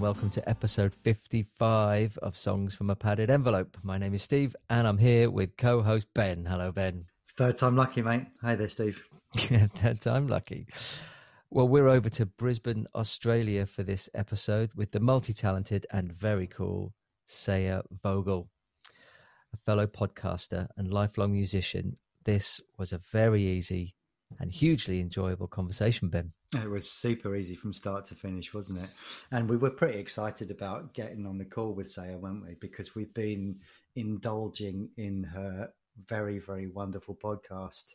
and welcome to episode 55 of Songs from a Padded Envelope. My name is Steve, and I'm here with co host Ben. Hello, Ben. Third time lucky, mate. Hi there, Steve. Third time lucky. Well, we're over to Brisbane, Australia for this episode with the multi talented and very cool Seja Vogel, a fellow podcaster and lifelong musician. This was a very easy and hugely enjoyable conversation, Ben. It was super easy from start to finish, wasn't it? And we were pretty excited about getting on the call with Seja, weren't we? Because we've been indulging in her very, very wonderful podcast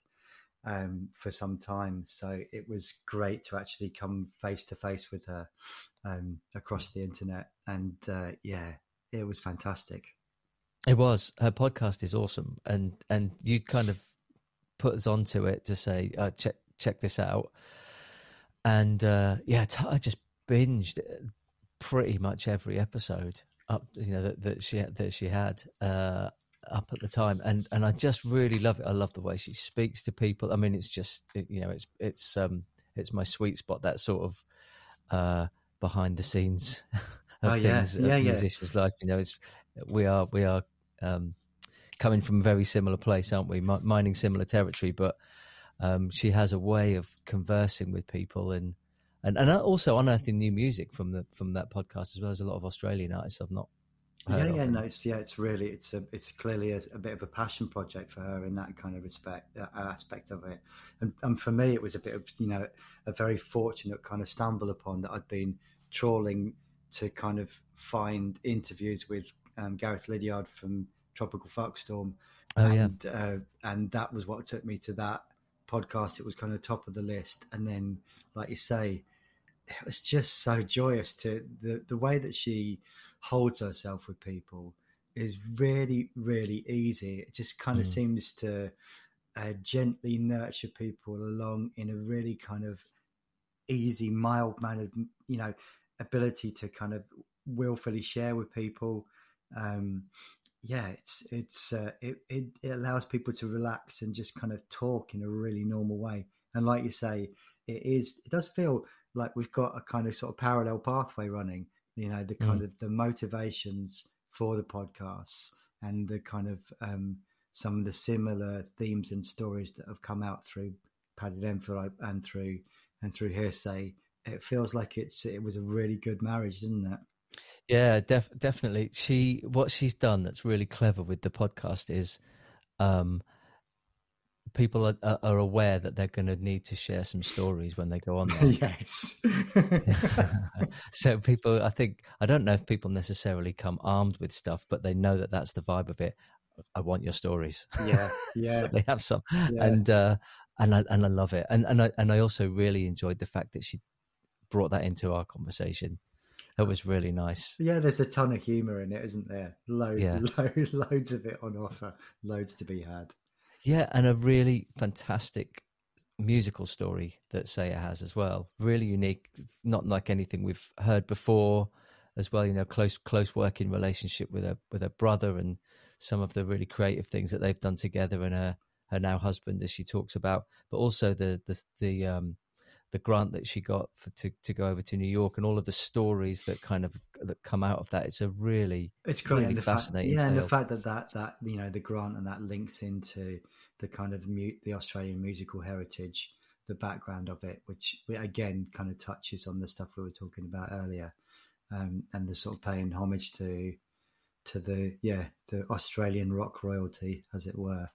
um, for some time. So it was great to actually come face to face with her um, across the internet. And uh, yeah, it was fantastic. It was. Her podcast is awesome, and and you kind of put us onto it to say, uh, check check this out and uh, yeah, I just binged pretty much every episode up, you know, that, that she that she had uh, up at the time, and and I just really love it. I love the way she speaks to people. I mean, it's just you know, it's it's um it's my sweet spot. That sort of uh, behind the scenes of oh, things, yeah. Yeah, musicians' yeah. life. You know, it's we are we are um, coming from a very similar place, aren't we? mining similar territory, but um, she has a way of conversing with people and, and and also unearthing new music from the from that podcast as well as a lot of Australian artists I've not. yeah, yeah, no, it's yeah, it's really it's a it's clearly a, a, bit of a passion project for her in that kind of respect uh, aspect of it, and and for me it was a bit of you know a very fortunate kind of stumble upon that I'd been trawling to kind of find interviews with um, Gareth Liddiard from Tropical Fuck Storm, oh, and yeah. uh, and that was what took me to that podcast, it was kind of top of the list. And then, like you say, it was just so joyous to the the way that she holds herself with people is really really easy. It just kind of mm. seems to uh, gently nurture people along in a really kind of easy, mild mannered, you know, ability to kind of willfully share with people. Um, yeah, it's it's uh, it, it, it allows people to relax and just kind of talk in a really normal way. And like you say, it is it does feel like we've got a kind of sort of parallel pathway running. You know, the kind mm. of the motivations for the podcasts and the kind of um, some of the similar themes and stories that have come out through padded envelope and through and through Hearsej. It feels like it's it was a really good marriage, didn't it? Yeah, def- definitely. She what she's done that's really clever with the podcast is um, people are, are aware that they're going to need to share some stories when they go on there. yes. so people, I think, I don't know if people necessarily come armed with stuff, but they know that that's the vibe of it. I want your stories. Yeah, yeah. so they have some, yeah. and uh, and I and I love it, and and I and I also really enjoyed the fact that she brought that into our conversation it was really nice. Yeah, there's a ton of humour in it, isn't there? Load, yeah. load, loads of it on offer, loads to be had. Yeah, and a really fantastic musical story that Seja has as well. Really unique, not like anything we've heard before. As well, you know, close close working relationship with her with her brother and some of the really creative things that they've done together and her her now husband as she talks about, but also the the the um the grant that she got for, to to go over to New York and all of the stories that kind of that come out of that. It's a really it's great. Really fascinating. Fact, yeah, tale. and the fact that that that you know the grant and that links into the kind of mu- the Australian musical heritage, the background of it, which again kind of touches on the stuff we were talking about earlier, um, and the sort of paying homage to to the yeah the Australian rock royalty, as it were,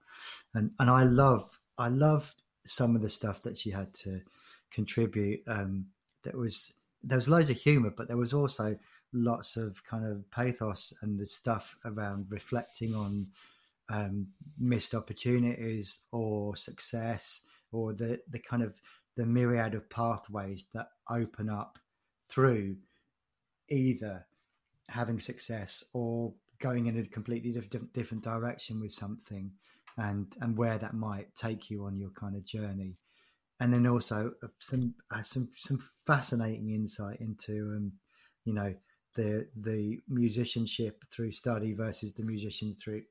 and and I love I love some of the stuff that she had to contribute. Um, there was there was loads of humor, but there was also lots of kind of pathos and the stuff around reflecting on um, missed opportunities or success or the the kind of the myriad of pathways that open up through either having success or going in a completely different different direction with something and and where that might take you on your kind of journey and then also uh, some uh, some some fascinating insight into um, you know the the musicianship through study versus the musicianship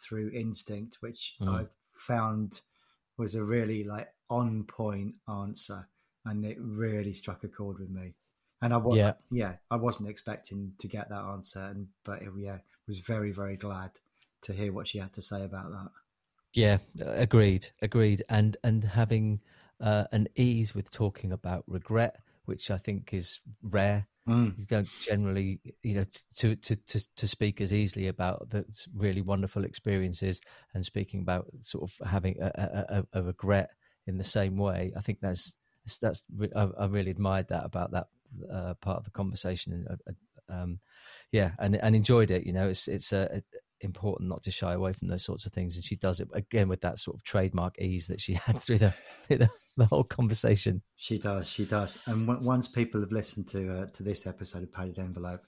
through instinct, which mm. I found was a really like on point answer, and it really struck a chord with me. And I was, Yeah. yeah, I wasn't expecting to get that answer, and but yeah, was very very glad to hear what she had to say about that. Yeah, agreed, agreed, and and having uh, an ease with talking about regret, which I think is rare. Mm. You don't generally, you know, to to to to speak as easily about the really wonderful experiences and speaking about sort of having a, a, a, a regret in the same way. I think that's that's I, I really admired that about that uh, part of the conversation. Uh, um, yeah, and and enjoyed it. You know, it's it's uh, important not to shy away from those sorts of things, and she does it again with that sort of trademark ease that she had through the through the, the whole conversation. She does, she does. And w- once people have listened to uh, to this episode of Padded Envelope,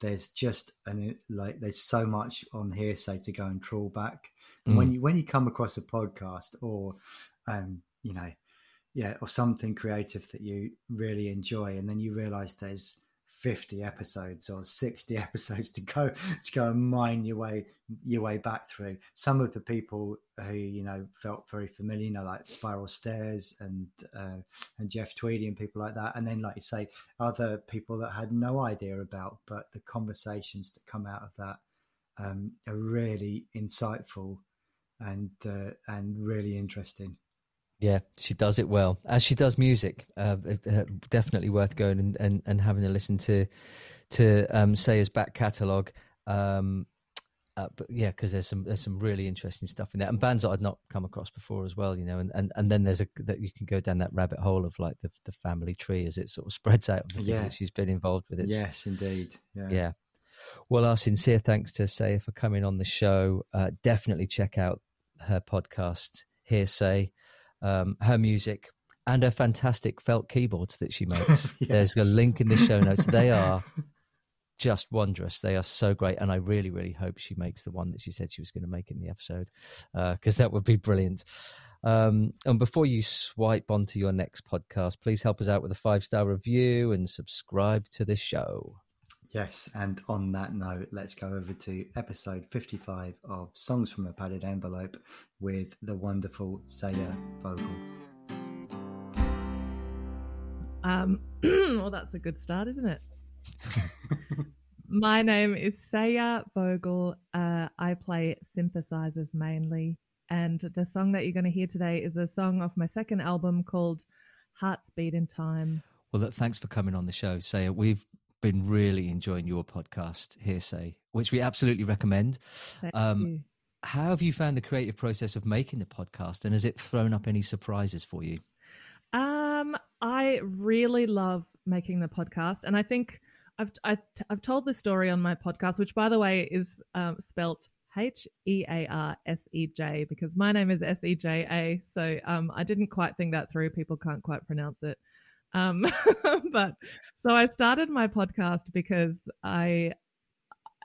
there's just an like there's so much on Hearsej to go and trawl back. And Mm. when you when you come across a podcast or um, you know, yeah, or something creative that you really enjoy, and then you realise there's 50 episodes or 60 episodes to go to go and mine your way your way back through. Some of the people who you know felt very familiar you know like spiral stairs and uh, and jeff tweedy and people like that. And then like you say other people that had no idea about but the conversations that come out of that um, are really insightful and uh, and really interesting Yeah, she does it well, as she does music. Uh, it- uh, definitely worth going and, and, and having a listen to to um, Seja's back catalogue. Um, uh, but yeah, because there's some there's some really interesting stuff in there, and bands that I'd not come across before as well. You know, and, and, and then there's a that you can go down that rabbit hole of like the the family tree as it sort of spreads out the Yeah. she's been involved with. It's, yes indeed yeah yeah. Well, our sincere thanks to Seja for coming on the show. Uh, definitely check out her podcast, Hearsej, um, her music, and her fantastic felt keyboards that she makes. There's a link in the show notes. They are just wondrous. They are so great. And I really, really hope she makes the one that she said she was going to make in the episode because that would be brilliant. Um, and before you swipe onto your next podcast, please help us out with a five star review and subscribe to the show. Yes, and on that note, let's go over to episode 55 of Songs from a Padded Envelope with the wonderful Seja Vogel. Um, well, that's a good start, isn't it? My name is Seja Vogel. Uh, I play synthesizers mainly. And the song that you're going to hear today is a song off my second album called Hearts Beat in Time. Well, look, thanks for coming on the show. Seja, we've been really enjoying your podcast, Hearsej, which we absolutely recommend. Um. How have you found the creative process of making the podcast, and has it thrown up any surprises for you? Um, I really love making the podcast, and I think I've I, I've told the story on my podcast, which by the way is um, spelt H E A R S E J because my name is S E J A. So um, I didn't quite think that through. People can't quite pronounce it. Um, but so I started my podcast because I,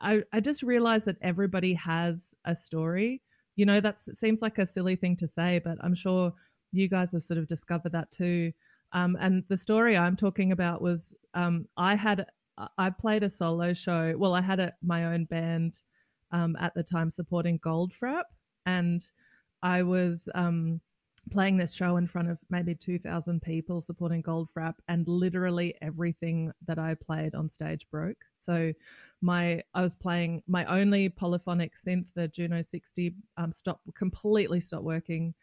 I I just realized that everybody has a story. You know, that seems like a silly thing to say, but I'm sure you guys have sort of discovered that too. Um, and the story I'm talking about was um, I had I played a solo show. Well, I had a, my own band um, at the time supporting Goldfrapp, and I was um, playing this show in front of maybe 2,000 people supporting Goldfrapp, and literally everything that I played on stage broke. So my I was playing my only polyphonic synth, the Juno 60, um, stopped completely stopped working.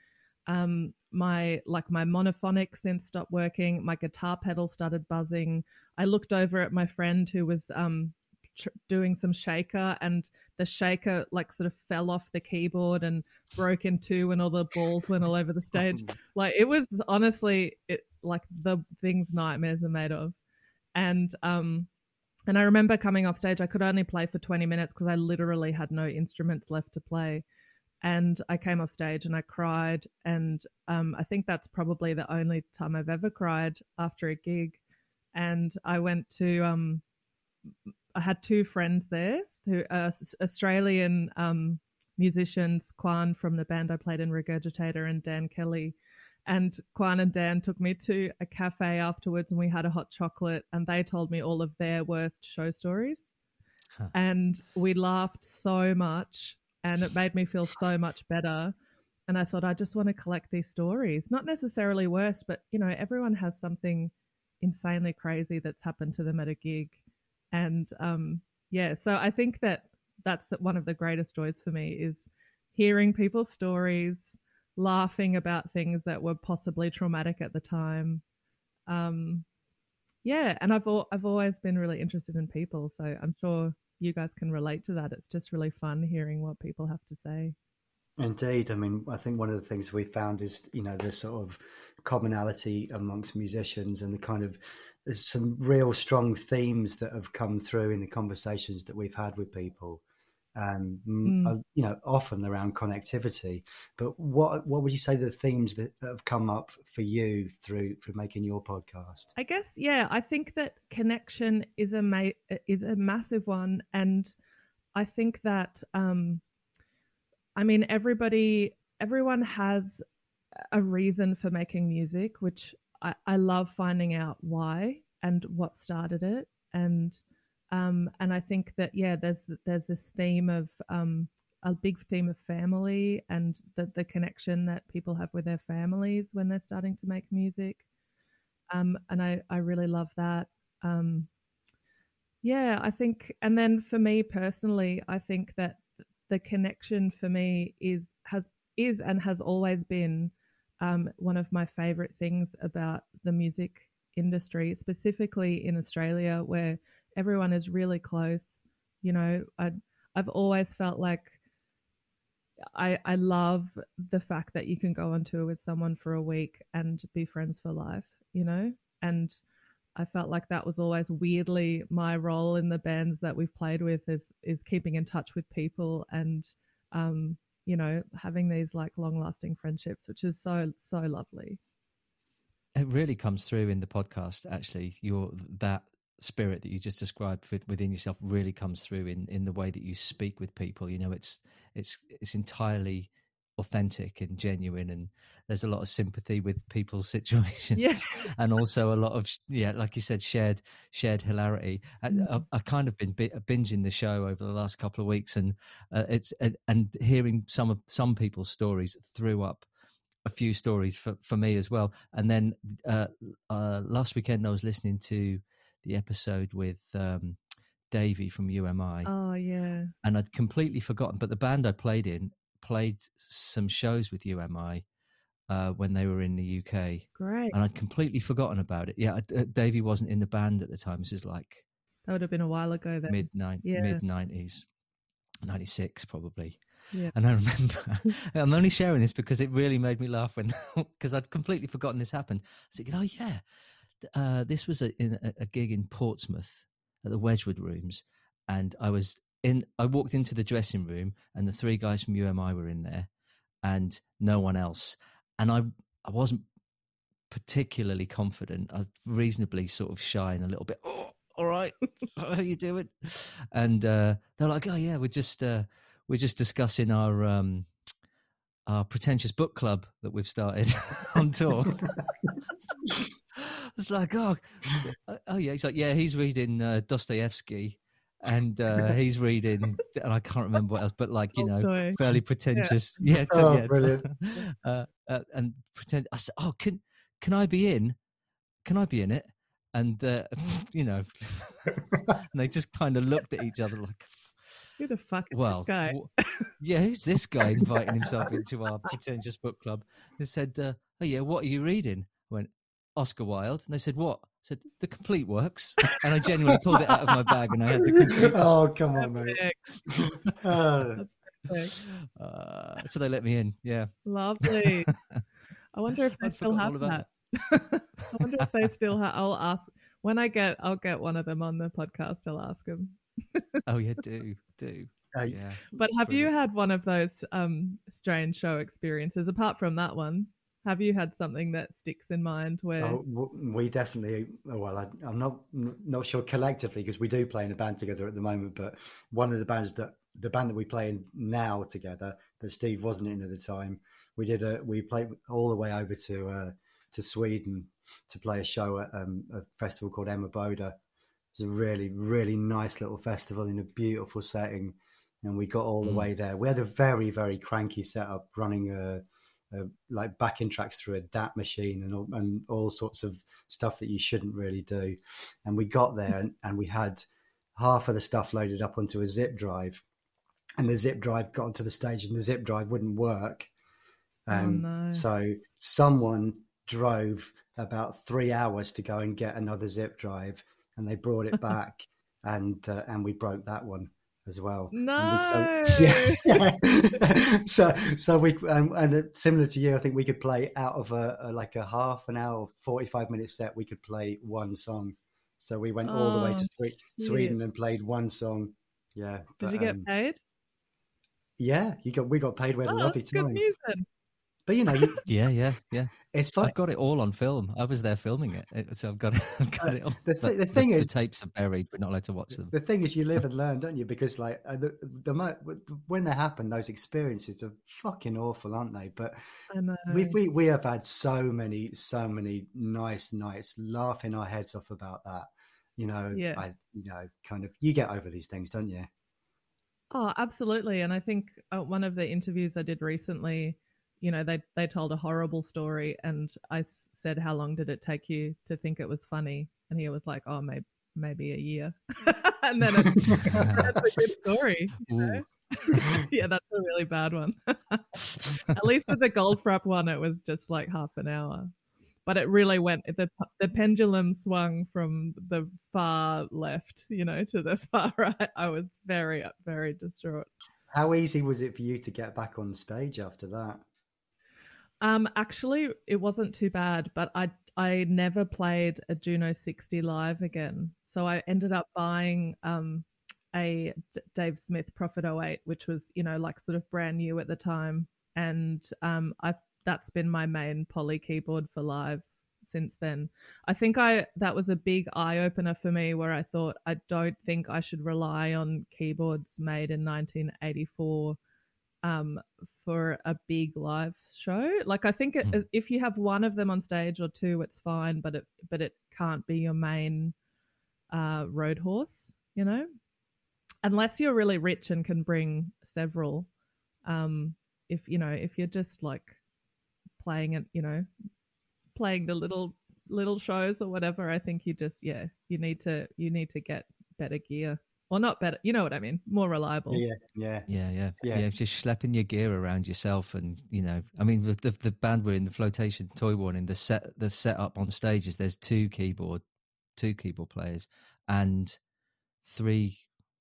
Um my like my monophonic synth stopped working. My guitar pedal started buzzing. I looked over at my friend who was um tr- doing some shaker and the shaker like sort of fell off the keyboard and broke in two and all the balls went all over the stage. Like it was honestly it like the things nightmares are made of. And um and i remember coming off stage i could only play for 20 minutes because i literally had no instruments left to play. And I came off stage and I cried, and um, I think that's probably the only time I've ever cried after a gig. And I went to, um, I had two friends there who are Australian um, musicians, Quan from the band I played in Regurgitator, and Dan Kelly. And Quan and Dan took me to a cafe afterwards, and we had a hot chocolate, and they told me all of their worst show stories. Huh. And we laughed so much and it made me feel so much better. And I thought I just want to collect these stories, not necessarily worst, but you know, everyone has something insanely crazy that's happened to them at a gig. And um, yeah, so I think that that's the, one of the greatest joys for me is hearing people's stories, laughing about things that were possibly traumatic at the time. Um, yeah, and I've al- I've always been really interested in people, so I'm sure you guys can relate to that. It's just really fun hearing what people have to say. Indeed, I mean, I think one of the things we found is you know the sort of commonality amongst musicians and the kind of there's some real strong themes that have come through in the conversations that we've had with people um, mm. uh, you know, often around connectivity. But what what would you say the themes that, that, have come up for you through through making your podcast? I guess yeah, I think that connection is a ma- is a massive one, and I think that um, I mean everybody everyone has a reason for making music, which I, I love finding out why and what started it and um, and I think that yeah, there's there's this theme of um, a big theme of family and the the connection that people have with their families when they're starting to make music. Um, and I I really love that. Um, yeah, I think, and then for me personally, I think that the connection for me is has is and has always been um, one of my favorite things about the music industry, specifically in Australia, where everyone is really close. You know, I I've always felt like I I love the fact that you can go on tour with someone for a week and be friends for life, you know? And I felt like that was always weirdly my role in the bands that we've played with is is keeping in touch with people and um, you know, having these like long lasting friendships, which is so so lovely. It really comes through in the podcast actually, your that spirit that you just described within yourself really comes through in in the way that you speak with people you know it's it's it's entirely authentic and genuine and there's a lot of sympathy with people's situations yeah. and also a lot of yeah like you said shared shared hilarity mm-hmm. I, have kind of been binging the show over the last couple of weeks and uh, it's and, and hearing some of some people's stories threw up a few stories for, for me as well and then uh, uh, last weekend i was listening to the episode with um, Davey from You Am I. Oh yeah. And I'd completely forgotten, but the band I played in played some shows with You Am I uh, when they were in the UK. Great. And I'd completely forgotten about it. Yeah, uh, Davey wasn't in the band at the time. This is like that would have been a while ago then. Mid yeah. mid nineties, ninety six probably. Yeah. And I remember, I'm only sharing this because it really made me laugh when, because I'd completely forgotten this happened. I was thinking, oh yeah, uh, this was a, in a, a gig in Portsmouth at the Wedgwood Rooms, and I was in. I walked into the dressing room, and the three guys from You Am I were in there, and no one else. And I, I wasn't particularly confident. I was reasonably sort of shy and a little bit. Oh, all right, how are you doing? And uh, they're like, oh yeah, we're just uh, we're just discussing our um, our pretentious book club that we've started on tour. it's like, oh, oh yeah. He's like, yeah, he's reading uh, Dostoevsky, and uh, he's reading, and I can't remember what else, but like you know, fairly pretentious. Yeah, yeah, oh, yeah brilliant. uh, uh, and pretend. I said, oh, can can I be in? Can I be in it? And uh, you know, and they just kind of looked at each other like, who the fuck is well, this guy? yeah, who's this guy inviting himself into our pretentious book club? They said, uh, "Oh yeah, what are you reading?" I went, Oscar Wilde. And they said, What? I said, The complete works. And I genuinely pulled it out of my bag and I had the complete Oh, come on, mate. uh, uh, so they let me in. Yeah. Lovely. I wonder if they still have that. I wonder if they still have. I'll ask when I get. I'll get one of them on the podcast. I'll ask them. oh yeah, do do. Yeah. But have Brilliant. you had one of those um, strange show experiences apart from that one? Have you had something that sticks in mind where oh, we definitely? Well, I, am not not sure collectively because we do play in a band together at the moment. But one of the bands that the band that we play in now together that Steve wasn't in at the time, we did a we played all the way over to uh, to Sweden to play a show at um, a festival called Emmaboda. It was a really really nice little festival in a beautiful setting, and we got all the mm. way there. We had a very very cranky setup running a uh, like backing tracks through a DAT machine and all, and all sorts of stuff that you shouldn't really do. And we got there and, and we had half of the stuff loaded up onto a zip drive, and the zip drive got onto the stage and the zip drive wouldn't work. Um, oh, no. So someone drove about three hours to go and get another zip drive, and they brought it back, and uh, and we broke that one as well. No. So, yeah. so so we um, and similar to you, I think we could play out of a, a like a half an hour, forty five minute set. We could play one song. So we went all the way to Oh, Sweden and played one song. Yeah. Did but, you get um, paid? Yeah, you got we got paid. We had a Oh, lovely that's good time. News then. But you know, you, Yeah, yeah, yeah. it's fun. I've got it all on film. I was there filming it, it- so I've got it. I've got it all. The thi- But the thing the is- the tapes are buried. We're not allowed to watch them. The thing is, you live and learn, don't you? Because like uh, the, the when they happen, those experiences are fucking awful, aren't they? But we we we have had so many so many nice nights laughing our heads off about that. You know, Yeah. I you know, kind of you get over these things, don't you? Oh, absolutely. And I think uh, one of the interviews I did recently, you know, they they told a horrible story, and I said, "How long did it take you to think it was funny?" And he was like, "Oh, maybe maybe a year." and then it's, that's a good story. You know? yeah, that's a really bad one. At least with the Goldfrapp one, it was just like half an hour. But it really went the the pendulum swung from the far left, you know, to the far right. I was very very distraught. How easy was it for you to get back on stage after that? Um, actually, it wasn't too bad, but I I never played a Juno 60 live again. So I ended up buying um a D- Dave Smith Prophet 08, which was you know like sort of brand new at the time, and um I that's been my main poly keyboard for live since then. I think I that was a big eye opener for me where I thought I don't think I should rely on keyboards made in 1984 um, for a big live show. Like I think it, Hmm. if you have one of them on stage or two, it's fine, but it but it can't be your main uh, road horse, you know, unless you're really rich and can bring several. Um, if you know, if you're just like playing it, you know, playing the little little shows or whatever, I think you just yeah, you need to you need to get better gear. Or not better, you know what I mean? More reliable. Yeah, yeah. Yeah, yeah, Yeah. yeah, Just schlepping your gear around yourself, and you know, I mean, the the, the band we're in, the flotation toy warning, the set the setup on stage is there's two keyboard, two keyboard players, and three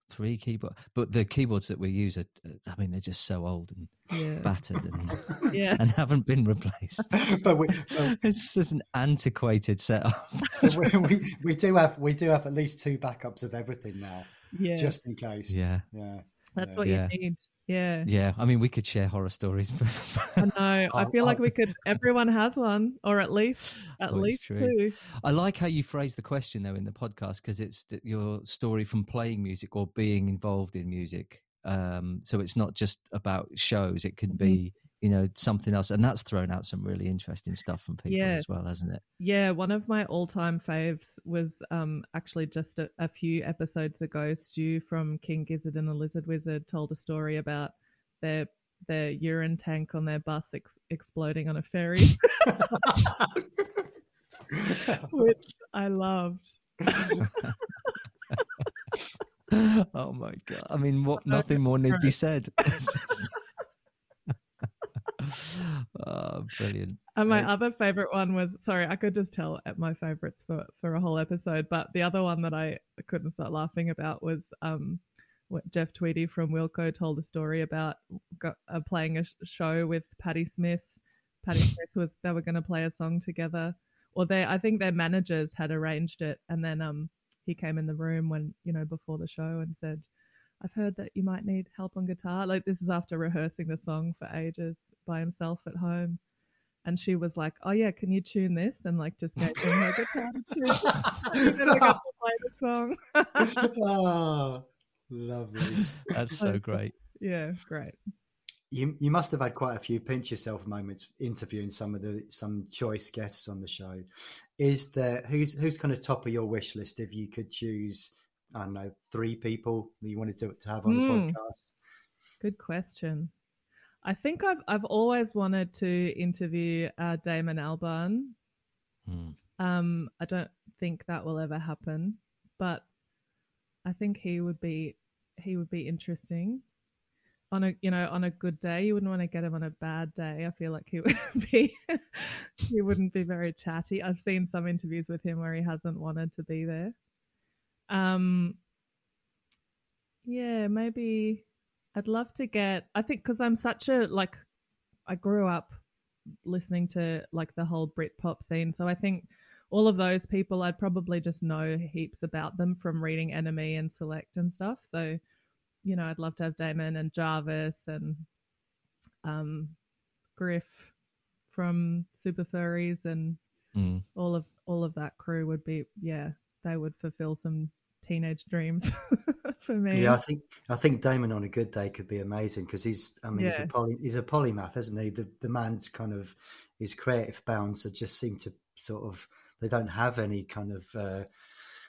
three keyboard. But the keyboards that we use are, I mean, they're just so old and Yeah. battered and Yeah. and haven't been replaced. but we, well, It's just an antiquated setup. we, we we do have we do have at least two backups of everything now, Yeah. just in case. yeah, yeah. That's yeah. what Yeah. you need. Yeah. yeah. I mean, we could share horror stories. I know. I feel like we could. Everyone has one, or at least at Well, least true. two. I like how you phrase the question though in the podcast because it's your story from playing music or being involved in music. Um, so it's not just about shows; it can be you know something else, and that's thrown out some really interesting stuff from people Yeah. as well, hasn't it? Yeah, one of my all-time faves was um, actually just a, a few episodes ago. Stu from King Gizzard and the Lizard Wizard told a story about their their urine tank on their bus ex- exploding on a ferry, which I loved. oh my god! I mean, what? Nothing more need be said. Oh, brilliant! And my other favorite one was sorry, I could just tell at my favorites for for a whole episode, but the other one that I couldn't stop laughing about was um what Jeff Tweedy from Wilco told a story about uh, playing a sh- show with Patti Smith. Patti Smith was they were going to play a song together, or they I think their managers had arranged it, and then um he came in the room when you know before the show and said. I've heard that you might need help on guitar. Like this is after rehearsing the song for ages by himself at home. And she was like, "Oh yeah, can you tune this?" And like just gave him her guitar to tune. and then I got to play the song. oh, lovely. That's so great. yeah, great. You you must have had quite a few pinch yourself moments interviewing some of the some choice guests on the show. Is there who's who's kind of top of your wish list if you could choose? I don't know three people that you wanted to, to have on Hmm. the podcast. Good question. I think I've I've always wanted to interview uh, Damon Albarn. Hmm. Um, I don't think that will ever happen, but I think he would be he would be interesting on a you know on a good day. You wouldn't want to get him on a bad day. I feel like he would be he wouldn't be very chatty. I've seen some interviews with him where he hasn't wanted to be there. Um, yeah, maybe I'd love to get. I think because I'm such a like, I grew up listening to like the whole Britpop scene, so I think all of those people I'd probably just know heaps about them from reading NME and Select and stuff. So, you know, I'd love to have Damon and Jarvis and um, Gruff from Super Furries and Mm. all of all of that crew would be yeah they would fulfill some teenage dreams for me. Yeah, I think I think Damon on a good day could be amazing because he's I mean he's a poly, he's a polymath, isn't he? The the man's kind of his creative bounds that just seem to sort of they don't have any kind of uh,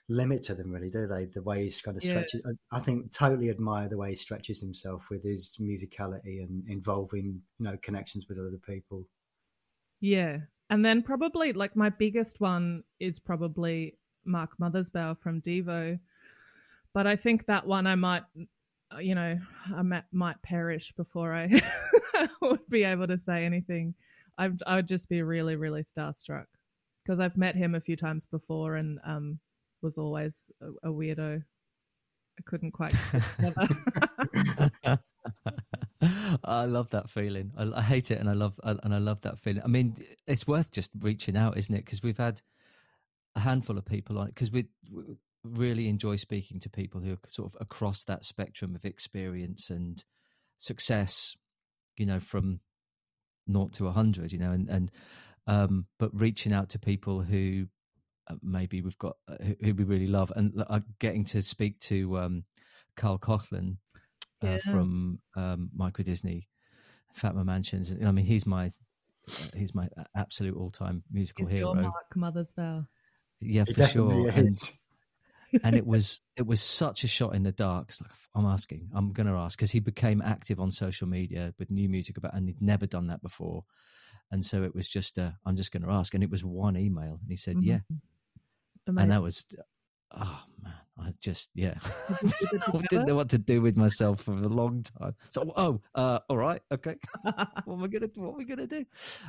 limit to them really, do they? The way he's kind of Yeah. stretches. I, I think totally admire the way he stretches himself with his musicality and involving you know connections with other people. Yeah. And then probably like my biggest one is probably Mark Mothersbaugh from Devo. But I think that one I might, uh, you know, I might, perish before I would be able to say anything. I'd, I would just be really, really starstruck because I've met him a few times before and um, was always a, a weirdo. I couldn't quite. I love that feeling. I, I hate it, and I love and I love that feeling. I mean, it's worth just reaching out, isn't it? Because we've had a handful of people on it. Because we really enjoy speaking to people who are sort of across that spectrum of experience and success. You know, from naught to a hundred. You know, and and um, but reaching out to people who uh, maybe we've got uh, who, who we really love, and uh, getting to speak to um, Cathal Coughlan uh, Yeah. from um, Micro Disney, Fatima Mansions. I mean, he's my uh, he's my absolute all time musical Is hero. your Mark Mothersbaugh? Yeah, He for definitely sure. And, is. And it was it was such a shot in the dark. It's like I'm asking, I'm going to ask because he became active on social media with new music about, and he'd never done that before. And so it was just, I'm just going to ask, and it was one email, and he said, Mhm. "Yeah," and Amazing. that was, oh man, I just, yeah, Did you keep it I didn't know what to do with myself for a long time. So, oh, uh, all right, okay, what am I gonna, what are we gonna do?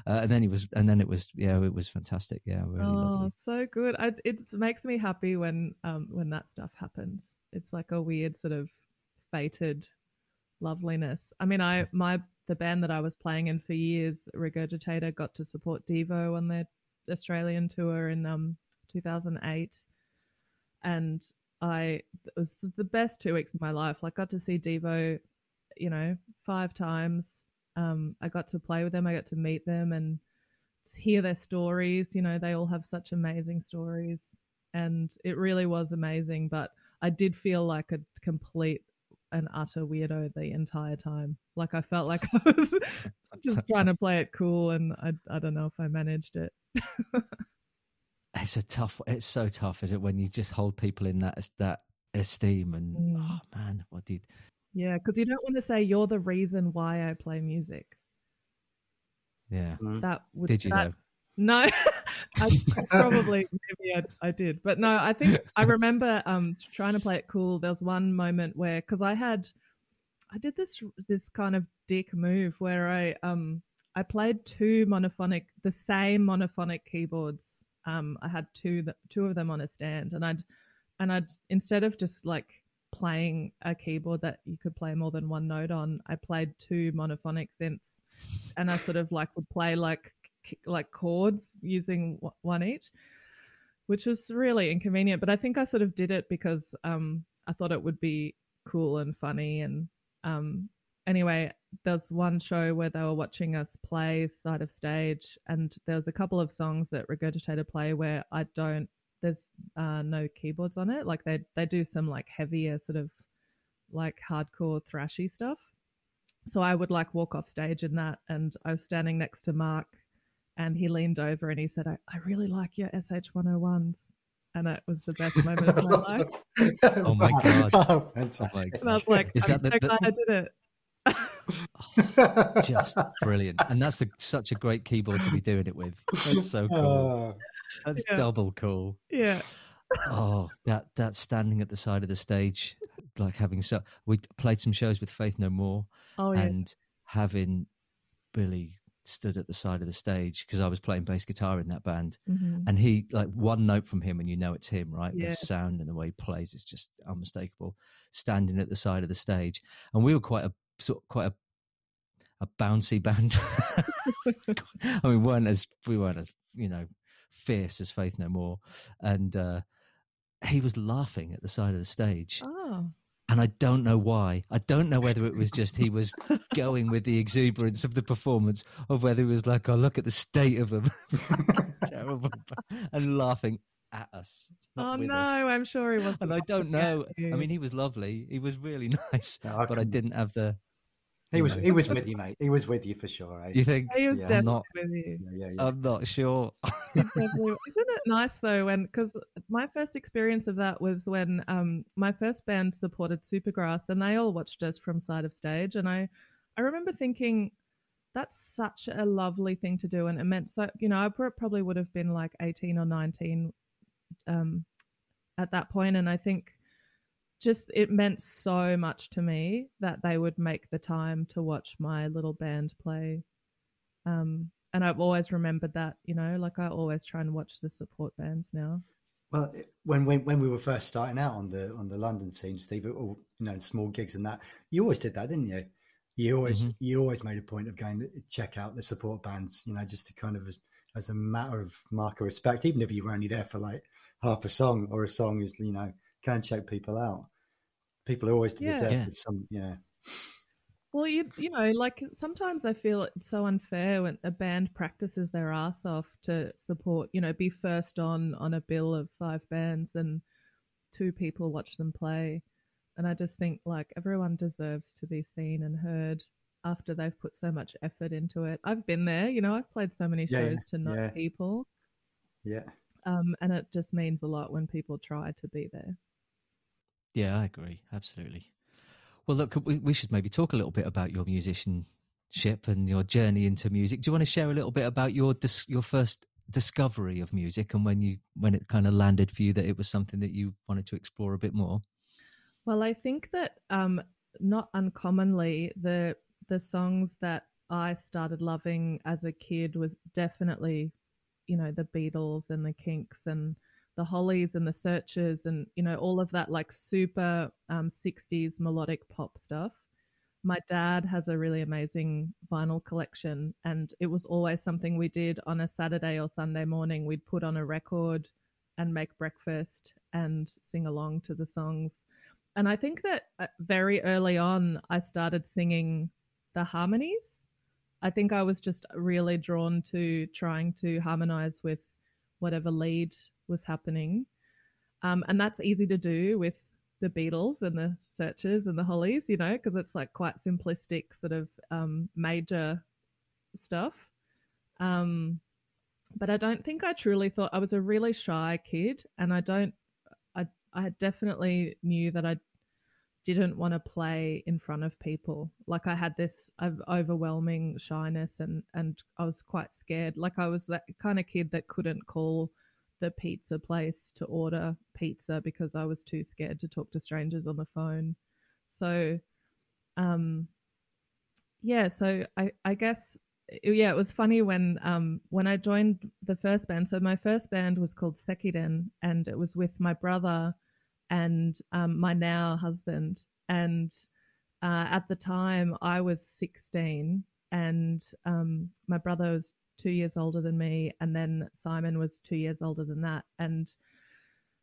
Uh, and then he was, and then it was, yeah, it was fantastic. Yeah, really oh, lovely. so good! I, it makes me happy when um when that stuff happens. It's like a weird sort of fated loveliness. I mean, I my the band that I was playing in for years, Regurgitator, got to support Devo on their Australian tour in um 2008, and I it was the best two weeks of my life. Like, got to see Devo, you know, five times. Um, I got to play with them. I got to meet them and hear their stories. You know, they all have such amazing stories, and it really was amazing. But I did feel like a complete and utter weirdo the entire time. Like I felt like I was just trying to play it cool, and I I don't know if I managed it. It's a tough. It's so tough, is it, when you just hold people in that that esteem and Mm. oh man, what did Yeah, because you don't want to say you're the reason why I play music. yeah? Mm. That would Did you that, though? No, I probably maybe I, I did, but no, I think I remember um trying to play it cool. There was one moment where because I had I did this this kind of dick move where I um I played two monophonic the same monophonic keyboards. Um, I had two two of them on a stand, and I'd and I'd instead of just like playing a keyboard that you could play more than one note on, I played two monophonic synths, and I sort of like would play like like chords using one each, which was really inconvenient. But I think I sort of did it because um, I thought it would be cool and funny. And um, anyway, there's one show where they were watching us play side of stage, and there was a couple of songs that Regurgitator play where I don't. There's uh, no keyboards on it. Like they they do some like heavier sort of like hardcore thrashy stuff. So I would like walk off stage in that, and I was standing next to Mark, and he leaned over and he said, "I, I really like your SH 101s," and it was the best moment of my life. Oh my God. Oh, fantastic. And I was like, Is "I'm that the- so the- glad I did it." Oh, just brilliant, and that's the, such a great keyboard to be doing it with. That's so cool. Oh, That's Yeah. double cool. Yeah. Oh, that that standing at the side of the stage, like having so we played some shows with Faith No More, Oh yeah. and having Billy stood at the side of the stage because I was playing bass guitar in that band, Mhm. and he like one note from him, and you know it's him, right? Yeah. The sound and the way he plays is just unmistakable. Standing at the side of the stage, and we were quite a sort of quite a a bouncy band. I mean, we weren't as we weren't as you know fierce as Faith No More, and uh, he was laughing at the side of the stage, Oh. and I don't know why. I don't know whether it was just he was going with the exuberance of the performance, or whether it was like, "Oh, look at the state of them, terrible," and laughing at us. Oh no, us. I'm sure he was. And I don't know. I mean, he was lovely. He was really nice, No, I but I couldn't- didn't have the. He was know. he was with you, mate. He was with you for sure. Eh? You think? he was Yeah, definitely not- with you. Yeah, yeah, yeah. I'm not sure. Isn't it nice though? When because my first experience of that was when um my first band supported Supergrass, and they all watched us from side of stage, and I I remember thinking that's such a lovely thing to do, and it meant so. You know, I probably would have been like eighteen or nineteen um at that point, and I think just it meant so much to me that they would make the time to watch my little band play um and i've always remembered that you know like i always try and watch the support bands now Well, when when when we were first starting out on the on the London scene, Steve, it all you know, small gigs and that, you always did that, didn't you? You always Mhm. you always made a point of going to check out the support bands, you know, just to kind of as, as a matter of mark of respect, even if you were only there for like half a song or a song is you know, go and check people out. People are always Yeah. deserve Yeah. some, yeah. well you you know like sometimes i feel it's so unfair when a band practices their ass off to support you know be first on on a bill of five bands and two people watch them play and i just think like everyone deserves to be seen and heard after they've put so much effort into it i've been there you know i've played so many Yeah, shows yeah, to no yeah. people Yeah. um, and it just means a lot when people try to be there. Yeah, I agree. Absolutely. Well, look, we, we should maybe talk a little bit about your musicianship and your journey into music. Do you want to share a little bit about your dis- your first discovery of music and when you when it kind of landed for you that it was something that you wanted to explore a bit more? Well, I think that um, not uncommonly the the songs that I started loving as a kid was definitely, you know, the Beatles and the Kinks and the Hollies and the Searchers and you know all of that like super um, '60s melodic pop stuff. My dad has a really amazing vinyl collection, and it was always something we did on a Saturday or Sunday morning. We'd put on a record and make breakfast and sing along to the songs. And I think that uh, very early on, I started singing the harmonies. I think I was just really drawn to trying to harmonize with whatever lead was happening. Um, and that's easy to do with the Beatles and the Searchers and the Hollies, you know, because it's like quite simplistic sort of um, major stuff. Um, but I don't think I truly thought I was a really shy kid, and I don't. I I definitely knew that I didn't want to play in front of people. Like I had this overwhelming shyness, and and I was quite scared. Like I was that kind of kid that couldn't call the pizza place to order pizza because I was too scared to talk to strangers on the phone. So, um, yeah. So I I guess yeah, it was funny when um when I joined the first band. So my first band was called Sekiden, and it was with my brother and um, my now husband. And uh, at the time, I was 16, and um, my brother was two years older than me, and then Simon was two years older than that. And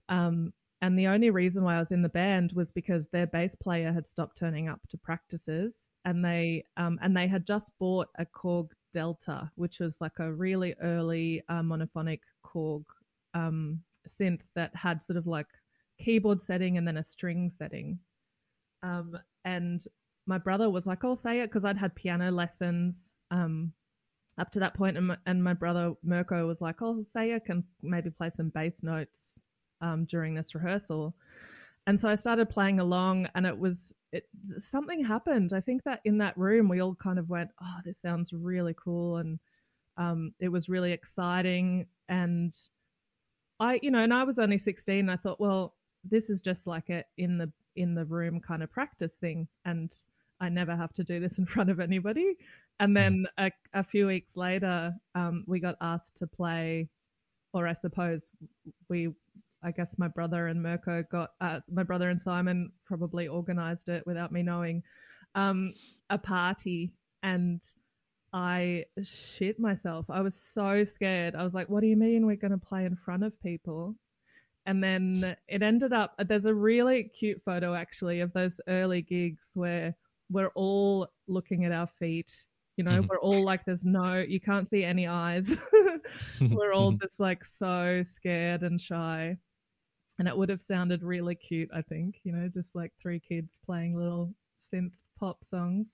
um, and the only reason why I was in the band was because their bass player had stopped turning up to practices, and they um, and they had just bought a Korg Delta, which was like a really early uh, monophonic Korg um, synth that had sort of like keyboard setting and then a string setting. Um, and my brother was like, "I'll say it," because I'd had piano lessons um, up to that point, and my, and my brother Mirko was like, "Oh, Seja can maybe play some bass notes um, during this rehearsal." And so I started playing along, and it was it something happened. I think that in that room we all kind of went, "Oh, this sounds really cool," and um, it was really exciting. And I, you know, and I was only sixteen. I thought, well, this is just like a in the in the room kind of practice thing, and I never have to do this in front of anybody. And mm. then a, a few weeks later, um, we got asked to play, or I suppose we I guess my brother and Mirko got uh, my brother and Simon probably organized it without me knowing um, a party and I shit myself. I was so scared. I was like, "What do you mean we're going to play in front of people?" And then it ended up. There's a really cute photo actually of those early gigs where we're all looking at our feet. You know, we're all like, "There's no, you can't see any eyes." we're all just like so scared and shy and it would have sounded really cute, I think, you know, just like three kids playing little synth pop songs.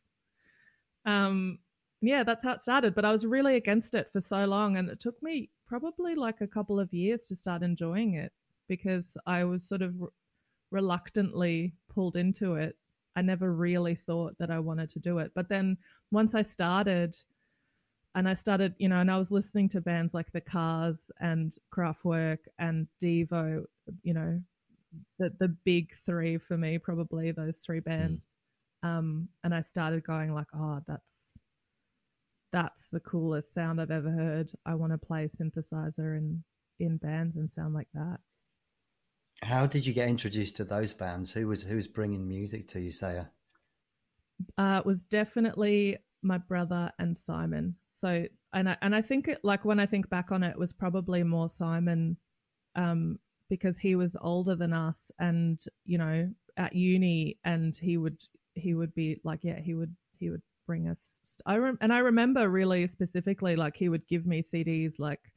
Um, yeah, that's how it started. But I was really against it for so long, and it took me probably like a couple of years to start enjoying it because I was sort of re- reluctantly pulled into it. I never really thought that I wanted to do it. But then once I started, and I started, you know, and I was listening to bands like The Cars and Kraftwerk and Devo, you know, the the big three for me, probably those three mm. bands. Mm. Um, and I started going like, oh, that's that's the coolest sound I've ever heard. I want to play synthesizer in in bands and sound like that. How did you get introduced to those bands? Who was who was bringing music to you, Seja? Uh, it was definitely my brother and Simon. So and I, and I think it like when I think back on it, it was probably more Simon, um, because he was older than us and you know at uni, and he would he would be like yeah he would he would bring us. I rem- and I remember really specifically like he would give me CDs like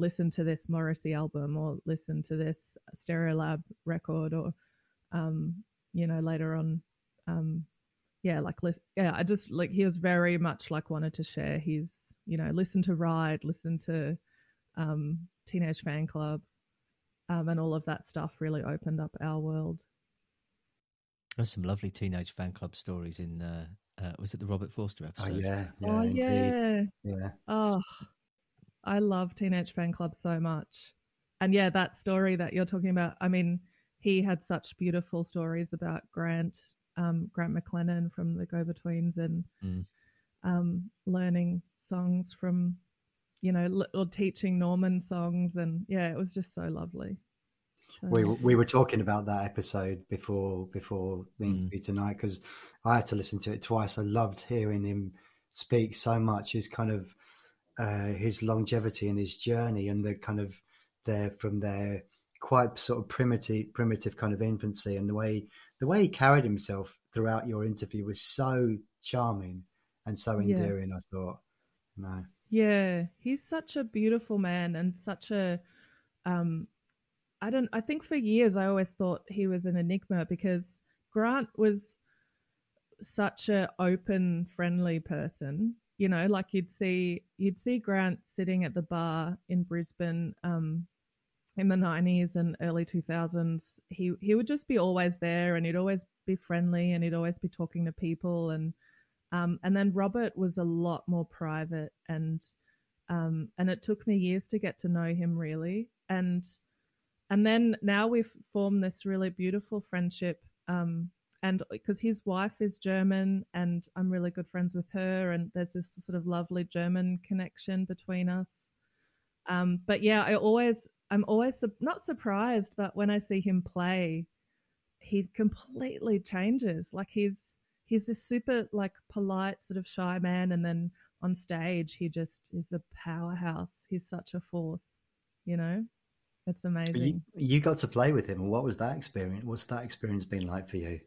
listen to this Morrissey album or listen to this Stereolab record or um, you know later on um, yeah like yeah I just like he was very much like wanted to share his you know, listen to Ride, listen to um, Teenage Fanclub, um, and all of that stuff really opened up our world. There's some lovely Teenage fan club stories in. Uh, uh, was it the Robert Forster episode? Oh yeah, yeah oh yeah, yeah. Oh, I love Teenage Fan Fanclub so much, and yeah, that story that you're talking about. I mean, he had such beautiful stories about Grant, um, Grant McLennan from the Go Betweens, and mm. um, learning songs from, you know, or teaching Norman songs, and yeah, it was just so lovely. So, we we were talking about that episode before before the mm. interview tonight because I had to listen to it twice. I loved hearing him speak so much. His kind of uh, his longevity and his journey, and the kind of there from their quite sort of primitive primitive kind of infancy, and the way the way he carried himself throughout your interview was so charming and so endearing. Yeah. I thought. No. Yeah, he's such a beautiful man and such a um I don't I think for years I always thought he was an enigma because Grant was such a open friendly person you know like you'd see you'd see grant sitting at the bar in brisbane um, in the 90s and early 2000s he he would just be always there and he'd always be friendly and he'd always be talking to people and um, and then Robert was a lot more private, and um, and it took me years to get to know him really. And and then now we've formed this really beautiful friendship. Um, and because his wife is German, and I'm really good friends with her, and there's this sort of lovely German connection between us. Um, but yeah, I always I'm always not surprised, but when I see him play, he completely changes. Like he's he's this super like polite sort of shy man and then on stage he just is a powerhouse. He's such a force you know? It's amazing you, you got to play with him. And what was that experience what's that experience been like for you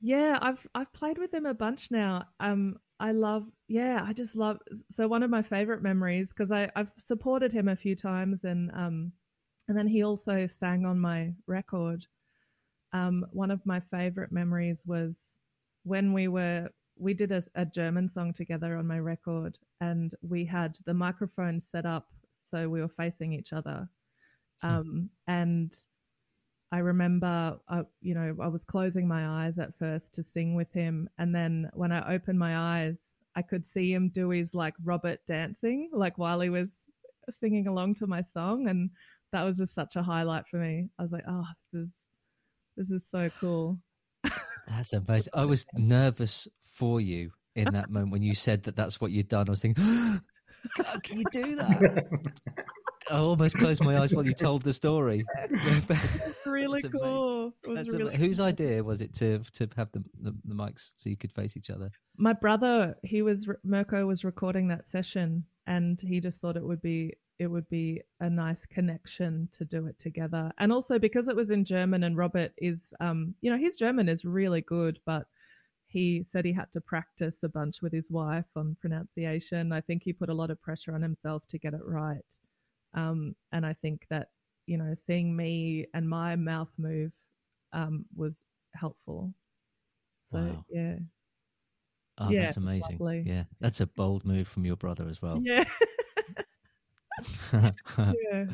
yeah i've i've played with him a bunch now um i love yeah i just love so one of my favorite memories because i i've supported him a few times and um and then he also sang on my record um one of my favorite memories was when we were we did a, a, German song together on my record, and we had the microphone set up so we were facing each other. Hmm. Um, and I remember, uh, you know, I was closing my eyes at first to sing with him, and then when I opened my eyes, I could see him do his like Robert dancing, like while he was singing along to my song, and that was just such a highlight for me. I was like, oh, this is this is so cool. That's amazing. I was nervous for you in that moment when you said that that's what you'd done. I was thinking, God, can you do that? I almost closed my eyes while you told the story. Really cool. Really Whose idea was it to to have the, the the mics so you could face each other? my brother he was mirko was recording that session and he just thought it would be it would be a nice connection to do it together and also because it was in german and robert is um you know his german is really good but he said he had to practice a bunch with his wife on pronunciation i think he put a lot of pressure on himself to get it right um and i think that you know seeing me and my mouth move um was helpful so Wow. yeah Oh, Yeah, that's amazing. lovely. Yeah, that's a bold move from your brother as well. yeah yeah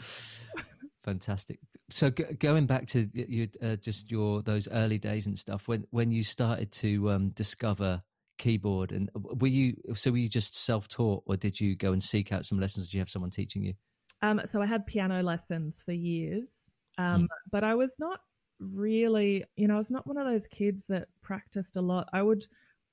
Fantastic. So g- going back to you, uh, just your those early days and stuff, when when you started to um, discover keyboard, and uh, were you so were you just self taught, or did you go and seek out some lessons? Did you have someone teaching you? Um, so I had piano lessons for years, um, but I was not really, you know, I was not one of those kids that practiced a lot. I would,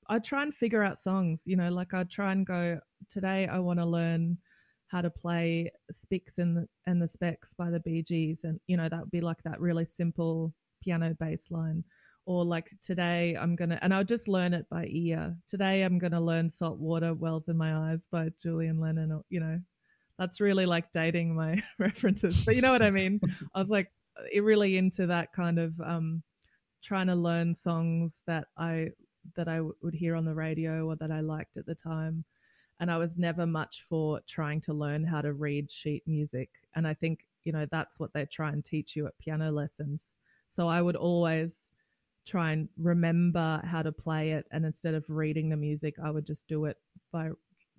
I'd try and figure out songs, you know, like I'd try and go, today I want to learn how to play Spicks and the, and the Specs by the Bee Gees. And, you know, that would be like that really simple piano bass line. Or like today I'm going to, and I'll just learn it by ear. Today I'm going to learn Salt Water Wells in My Eyes by Julian Lennon, or, you know, that's really like dating my references but you know what i mean? I was like really into that kind of um trying to learn songs that i that i w- would hear on the radio or that i liked at the time. And i was never much for trying to learn how to read sheet music. And i think you know that's what they try and teach you at piano lessons. So i would always try and remember how to play it. And instead of reading the music i would just do it by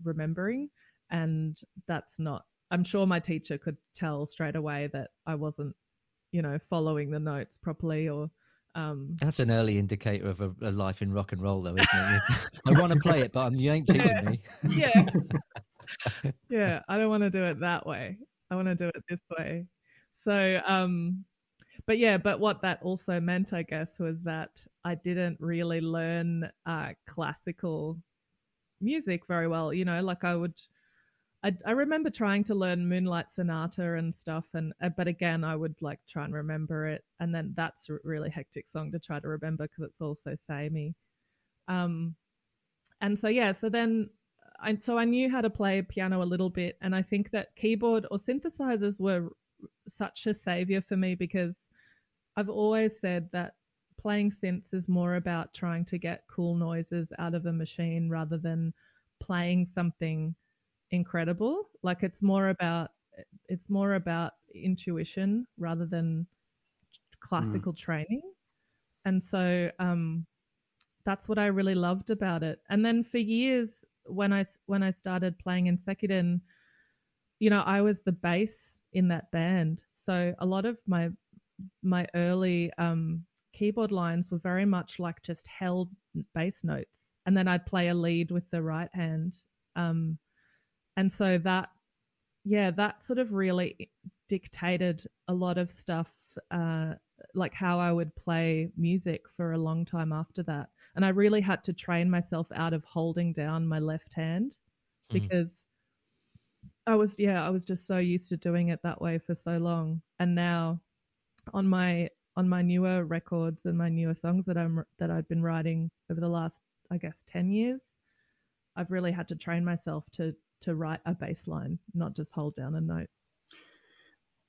remembering and that's not i'm sure my teacher could tell straight away that i wasn't you know following the notes properly or um That's an early indicator of a, a life in rock and roll, though, isn't it? I want to play it, but um, you ain't teaching me. yeah yeah i don't want to do it that way i want to do it this way so um but yeah but what that also meant i guess was that i didn't really learn uh classical music very well you know like i would I, I remember trying to learn Moonlight Sonata and stuff, and uh, but again, I would like try and remember it, and then that's a really hectic song to try to remember because it's all so samey. Um, and so yeah, so then I so I knew how to play piano a little bit, and I think that keyboard or synthesizers were such a savior for me because I've always said that playing synths is more about trying to get cool noises out of a machine rather than playing something incredible. Like it's more about it's more about intuition rather than classical training. And so um that's what i really loved about it. And then for years when i when i started playing in sekiden you know i was the bass in that band. So a lot of my my early um keyboard lines were very much like just held bass notes. And then i'd play a lead with the right hand um and so that yeah that sort of really dictated a lot of stuff uh like how i would play music for a long time after that and i really had to train myself out of holding down my left hand Mhm. because i was yeah i was just so used to doing it that way for so long and now on my on my newer records and my newer songs that i'm that i've been writing over the last i guess 10 years i've really had to train myself to to write a bass line not just hold down a note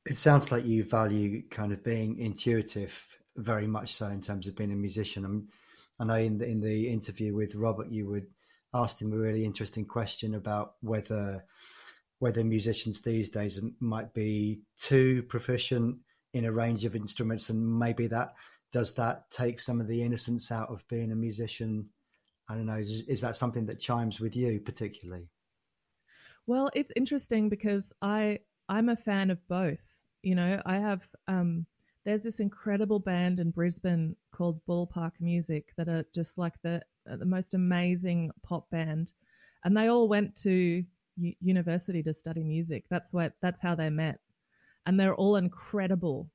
It sounds like you value kind of being intuitive very much so in terms of being a musician. I'm, I know in the in the interview with Robert, you would asked him a really interesting question about whether whether musicians these days might be too proficient in a range of instruments, and maybe that does that take some of the innocence out of being a musician. I don't know. Is, is that something that chimes with you particularly? Well, it's interesting because I I'm a fan of both. You know, I have um there's this incredible band in Brisbane called Ballpark Music that are just like the the most amazing pop band, and they all went to u- university to study music. That's what that's how they met, and they're all incredible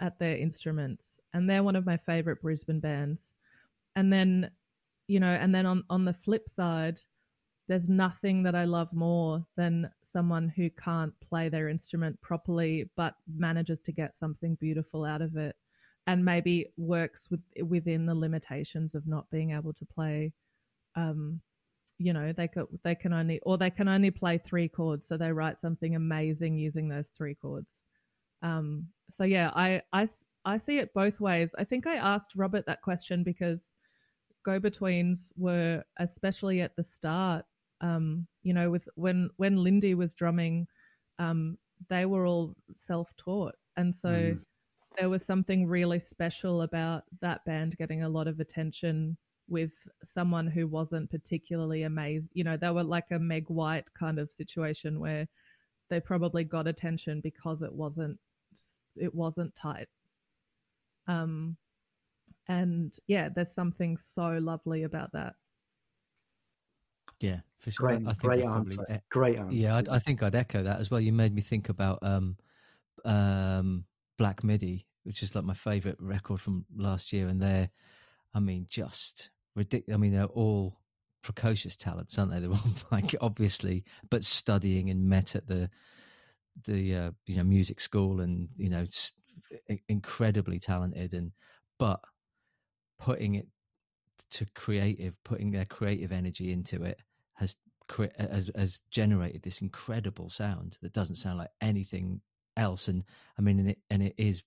at their instruments, and they're one of my favorite Brisbane bands. And then, you know, and then on on the flip side, there's nothing that I love more than someone who can't play their instrument properly but manages to get something beautiful out of it and maybe works with within the limitations of not being able to play um you know they could they can only or they can only play three chords so they write something amazing using those three chords. Um so yeah i i i see it both ways. I think i asked robert that question because go betweens were especially at the start um, you know, with when when Lindy was drumming, um, they were all self-taught, and so mm. there was something really special about that band getting a lot of attention with someone who wasn't particularly amazed. You know, they were like a Meg White kind of situation where they probably got attention because it wasn't it wasn't tight. Um, and yeah, there's something so lovely about that. Yeah, for sure. Great, I think great answer. Probably, great answer. Yeah, I, I, think I'd echo that as well. You made me think about um, um, Black Midi, which is like my favorite record from last year, and they're, I mean, just ridiculous. I mean, they're all precocious talents, aren't they? They're all like obviously, but studying and met at the the uh, you know music school, and you know, incredibly talented, and but putting it to creative, putting their creative energy into it has has, has generated this incredible sound that doesn't sound like anything else. And I mean, and it, and it is,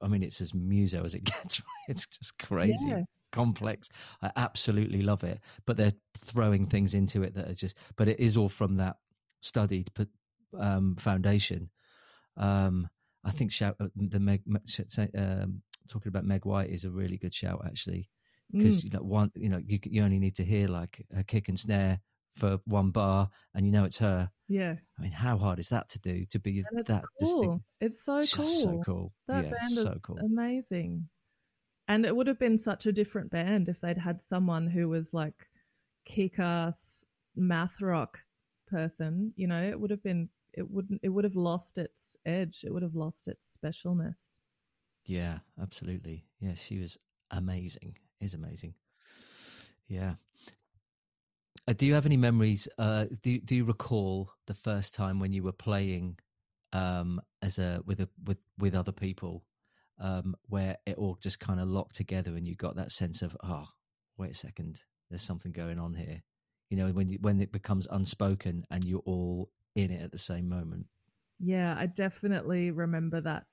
I mean, it's as muso as it gets. It's just crazy. Yeah. complex i absolutely love it but they're throwing things into it that are just but it is all from that studied um, foundation um, i think shout uh, the meg um, talking about meg white is a really good shout actually because mm. you know, one you know you you only need to hear like a kick and snare for one bar and you know it's her. Yeah. I mean how hard is that to do to be that cool. distinct it's so it's cool so cool. That yeah, band so is cool. amazing. And it would have been such a different band if they'd had someone who was like kick-ass math rock person you know? It would have been it wouldn't it would have lost its edge. It would have lost its specialness. Yeah absolutely. Yeah she was amazing is amazing. Yeah. Uh, do you have any memories? Uh, do Do you recall the first time when you were playing um, as a with a with with other people, um, where it all just kind of locked together and you got that sense of oh, wait a second, there's something going on here. You know, when you, when it becomes unspoken and you're all in it at the same moment. Yeah, I definitely remember that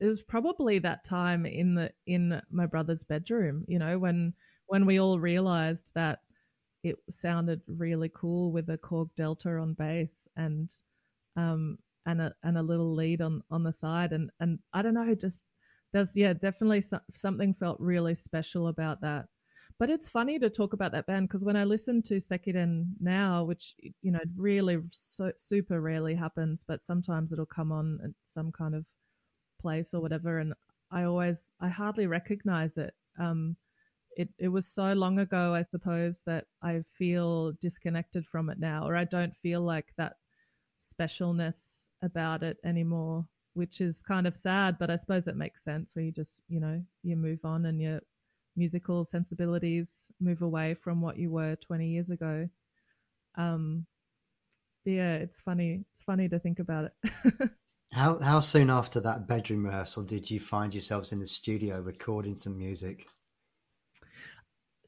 it was probably that time in the in my brother's bedroom, you know, when when we all realized that it sounded really cool with a Korg Delta on bass and um and a and a little lead on on the side. And and I don't know just there's yeah definitely so, something felt really special about that. But it's funny to talk about that band because when I listen to Sekiden now, which you know really so, super rarely happens, but sometimes it'll come on some kind of place or whatever, and I always I hardly recognize it. Um, it it was so long ago, I suppose, that I feel disconnected from it now, or I don't feel like that specialness about it anymore, which is kind of sad. But I suppose it makes sense where you just you know you move on and your musical sensibilities move away from what you were 20 years ago. Um, yeah, it's funny. It's funny to think about it. How how soon after that bedroom rehearsal did you find yourselves in the studio recording some music?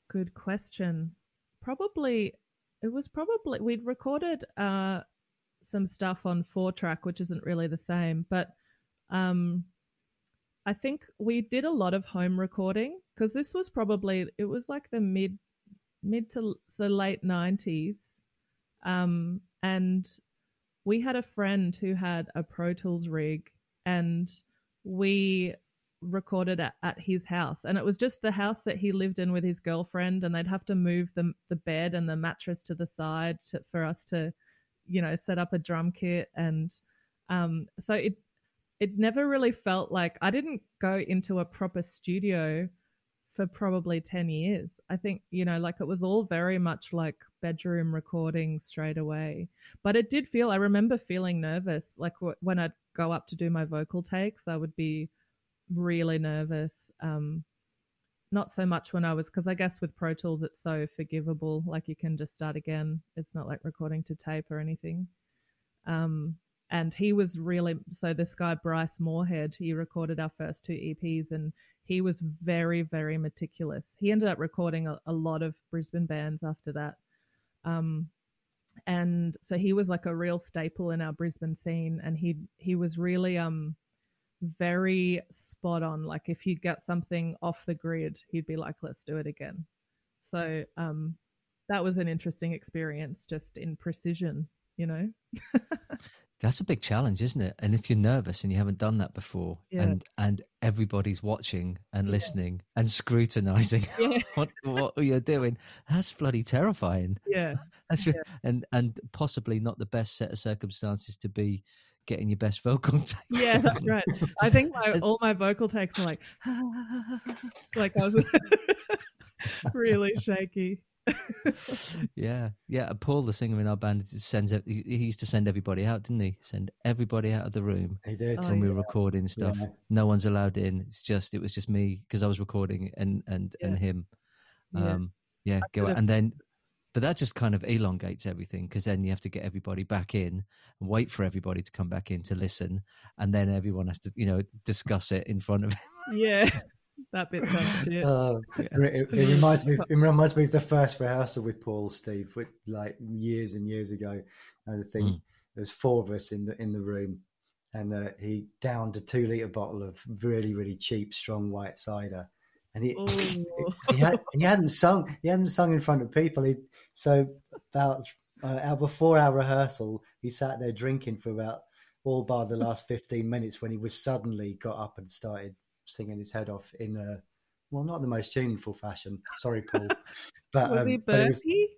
Good question. Probably it was probably we'd recorded uh, some stuff on four track, which isn't really the same, but um, I think we did a lot of home recording because this was probably it was like the mid mid to so late nineties, um, and we had a friend who had a Pro Tools rig and we recorded at, at his house. And it was just the house that he lived in with his girlfriend and they'd have to move the, the bed and the mattress to the side to, for us to you know set up a drum kit. And um, so it it never really felt like I didn't go into a proper studio for probably 10 years. I think, you know, like it was all very much like bedroom recording straight away. But it did feel, I remember feeling nervous. Like w- when I'd go up to do my vocal takes, I would be really nervous. Um, not so much when I was, because I guess with Pro Tools, it's so forgivable. Like you can just start again. It's not like recording to tape or anything. Um, and he was really so this guy Bryce Moorhead he recorded our first two EPs and he was very very meticulous. He ended up recording a, a lot of Brisbane bands after that. Um, and so he was like a real staple in our Brisbane scene and he he was really um very spot on. Like if you get something off the grid he'd be like let's do it again. So um that was an interesting experience just in precision you know That's a big challenge, isn't it? And if you're nervous and you haven't done that before, Yeah. and and everybody's watching and listening and scrutinizing Yeah. what what you're doing, that's bloody terrifying. yeah That's re- and and possibly not the best set of circumstances to be getting your best vocal. take Yeah, that's right. I think my all my vocal takes are like, like I was really shaky. yeah, yeah. uh, Paul, the singer in our band, sends. ev- He he used to send everybody out, didn't he? Send everybody out of the room He did. Oh, when we yeah. were recording stuff. Yeah. No one's allowed in. It's just it was just me because I was recording and and and him. Yeah. Um, yeah, go out and then. But that just kind of elongates everything because then you have to get everybody back in and wait for everybody to come back in to listen, and then everyone has to, you know, discuss it in front of. Yeah, that bit shit. Uh, Yeah. it, it reminds me. It reminds me of the first rehearsal with Paul, Steve, with, like years and years ago. And I think Mm. there was four of us in the in the room, and uh, he downed a two liter bottle of really really cheap strong white cider, and he Ooh. he, had, he hadn't sung he hadn't sung in front of people. He so about uh, our before our rehearsal, he sat there drinking for about all bar the last fifteen minutes when he was suddenly got up and started singing his head off in a well, not the most tuneful fashion. Sorry, Paul, but was um, he but was- Bertie?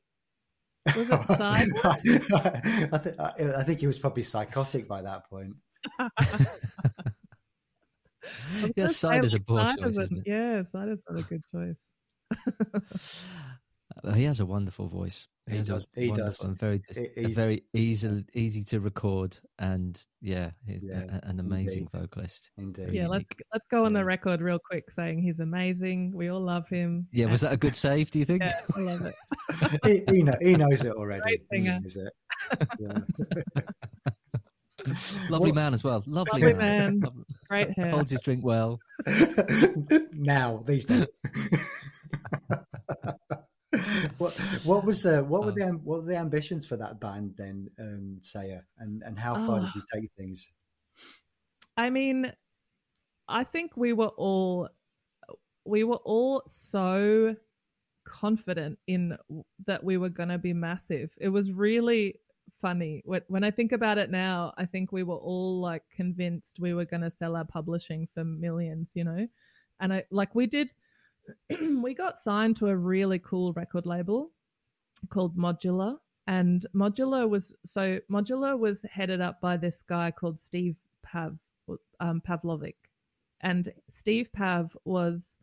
Was it cider? I, th- I, I think he was probably psychotic by that point. yeah, Let's say cider's a poor cider's choice, a- isn't it? Yeah, cider's not a good choice. Uh, He has a wonderful voice. He has does, he does. and very, He- he's- very easy, easy to record, and yeah, he- Yeah, a- an amazing indeed. vocalist. Indeed. Really yeah, let's unique. let's go on the record real quick saying he's amazing. We all love him. Yeah, was that a good save? Do you think? Yeah, I love it. he, he, know, he knows it already. Great He knows it. Yeah. Lovely What- man as well. Lovely, Lovely man. man. Great hair. Holds his drink well. now these days. What what was uh, what were Oh. the what were the ambitions for that band then, um, Seja, and and how far Oh. did you take things? I mean, I think we were all we were all so confident in that we were going to be massive. It was really funny when when I think about it now. I think we were all like convinced we were going to sell our publishing for millions, you know. And I like we did. we got signed to a really cool record label called Modular, and Modular was so Modular was headed up by this guy called Steve Pav um, Pavlovic, and Steve Pav was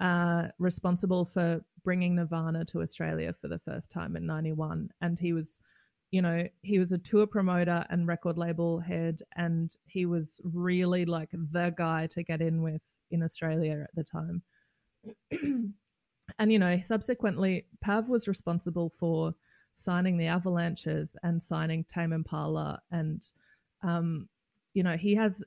uh, responsible for bringing Nirvana to Australia for the first time in '91, and he was, you know, he was a tour promoter and record label head, and he was really like the guy to get in with in Australia at the time. and you know, subsequently, Pav was responsible for signing the Avalanches and signing Tame Impala, and um, you know, he has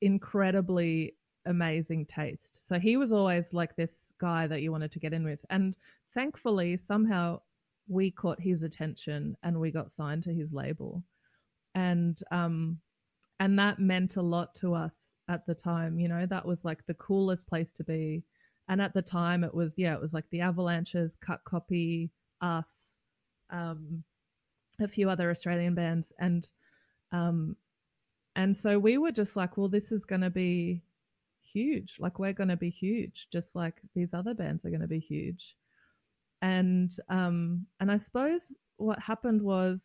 incredibly amazing taste. So he was always like this guy that you wanted to get in with. And thankfully, somehow we caught his attention and we got signed to his label. And um and that meant a lot to us at the time, you know, that was like the coolest place to be. And at the time it was yeah, it was like the Avalanches, Cut Copy, us, um a few other Australian bands and um and so we were just like, well, this is going to be huge. Like, we're going to be huge, just like these other bands are going to be huge. And um, and I suppose what happened was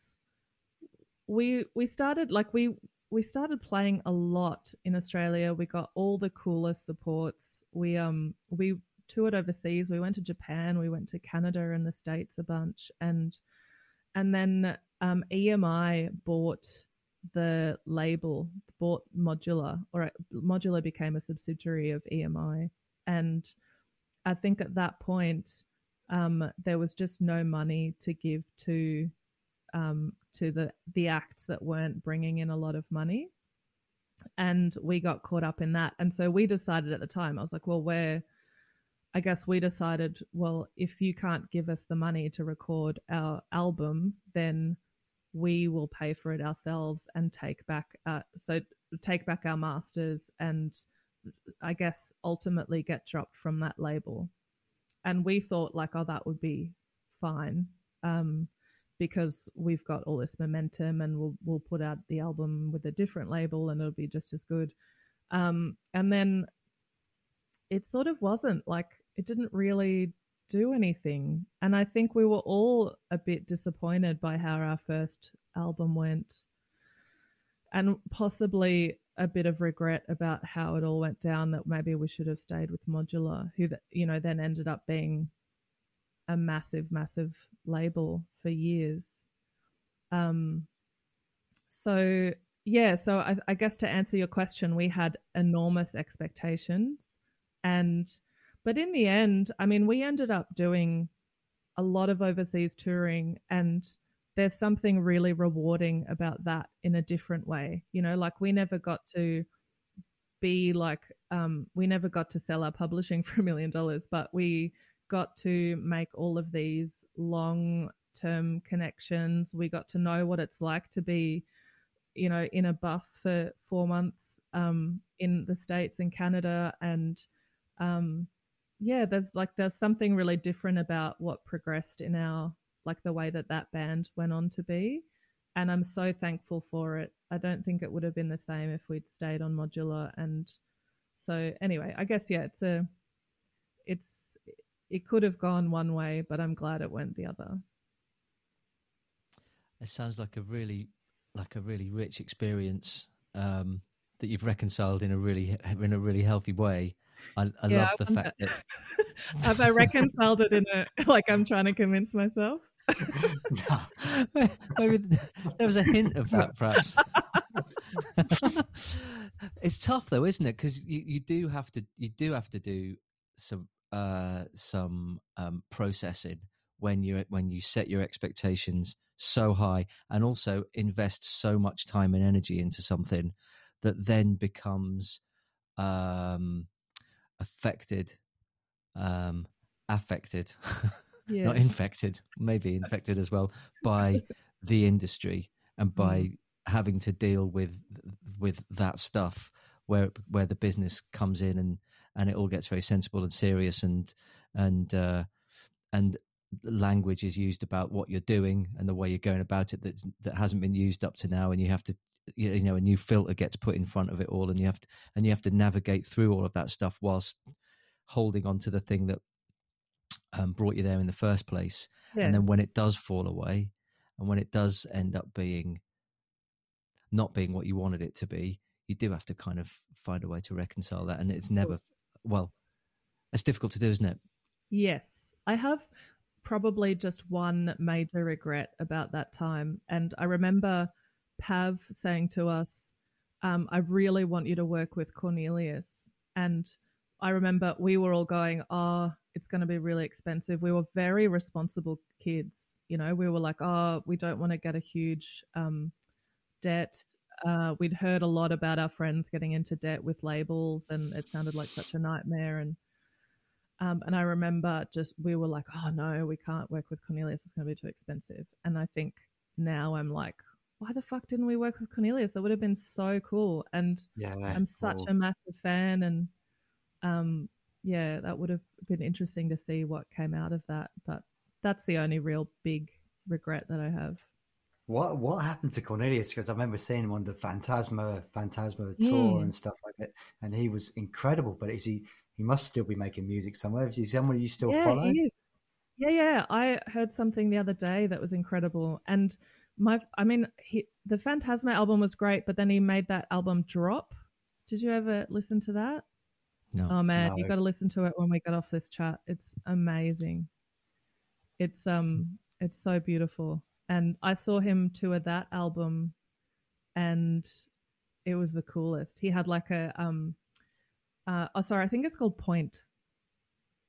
we we started like we we started playing a lot in Australia. We got all the coolest supports. We um we toured overseas. We went to Japan. We went to Canada and the States a bunch, and and then um, EMI bought the label, bought Modular, or Modular became a subsidiary of EMI, and I think at that point um, there was just no money to give to um, to the the acts that weren't bringing in a lot of money, and we got caught up in that. And so we decided at the time, I was like, well, we're I guess we decided, well, if you can't give us the money to record our album, then we will pay for it ourselves and take back uh, so take back our masters and I guess ultimately get dropped from that label. And we thought like, oh, that would be fine. Um, because we've got all this momentum and we'll we'll put out the album with a different label and it'll be just as good. Um, and then it sort of wasn't like it didn't really do anything. And I think we were all a bit disappointed by how our first album went. And possibly a bit of regret about how it all went down that maybe we should have stayed with Modular, who you know then ended up being a massive, massive label for years. Um, so yeah, so I, I guess to answer your question, we had enormous expectations, and but in the end, I mean, we ended up doing a lot of overseas touring and there's something really rewarding about that in a different way. You know, like we never got to be like, um, we never got to sell our publishing for a million dollars, but we got to make all of these long term connections. We got to know what it's like to be, you know, in a bus for four months um, in the States and Canada. And um, yeah, there's like, there's something really different about what progressed in our like the way that that band went on to be. And I'm so thankful for it. I don't think it would have been the same if we'd stayed on modular. And so, anyway, I guess, yeah, it's a, it's, it could have gone one way, but I'm glad it went the other. It sounds like a really, like a really rich experience um, that you've reconciled in a really, in a really healthy way. I, I yeah, love the fact that. Have I reconciled it in a like I'm trying to convince myself? Maybe there was a hint of that, perhaps. it's tough though, isn't it? Because you, you do have to you do have to do some uh, some um, processing when you when you set your expectations so high and also invest so much time and energy into something that then becomes um, affected, um, affected. yeah. not infected, maybe infected as well by the industry and by mm. having to deal with with that stuff where where the business comes in and and it all gets very sensible and serious and and uh, and language is used about what you're doing and the way you're going about it that that hasn't been used up to now and you have to you know a new filter gets put in front of it all and you have to and you have to navigate through all of that stuff whilst holding on to the thing that um, brought you there in the first place. Yeah. And then when it does fall away, and when it does end up being not being what you wanted it to be, you do have to kind of find a way to reconcile that. And it's never, well, it's difficult to do, isn't it? Yes. I have probably just one major regret about that time. And I remember Pav saying to us, um, I really want you to work with Cornelius. And I remember we were all going, oh, it's going to be really expensive. We were very responsible kids. You know, we were like, oh, we don't want to get a huge um, debt. Uh, we'd heard a lot about our friends getting into debt with labels, and it sounded like such a nightmare. And um, and I remember just we were like, oh no, we can't work with Cornelius. It's going to be too expensive. And I think now I'm like, why the fuck didn't we work with Cornelius? That would have been so cool. And yeah, I'm such cool. a massive fan, and um, yeah, that would have been interesting to see what came out of that. But that's the only real big regret that I have. What what happened to Cornelius? Because I remember seeing him on the Phantasma Phantasma tour mm. and stuff like that, and he was incredible. But is he? He must still be making music somewhere. Is he someone you still yeah, follow? Yeah, yeah. I heard something the other day that was incredible, and my I mean, he, the Phantasma album was great, but then he made that album Drop. Did you ever listen to that? No. Oh man, No. you got to listen to it when we get off this chat. It's amazing. It's um, it's so beautiful. And I saw him tour that album, and it was the coolest. He had like a um, uh, oh sorry, I think it's called Point.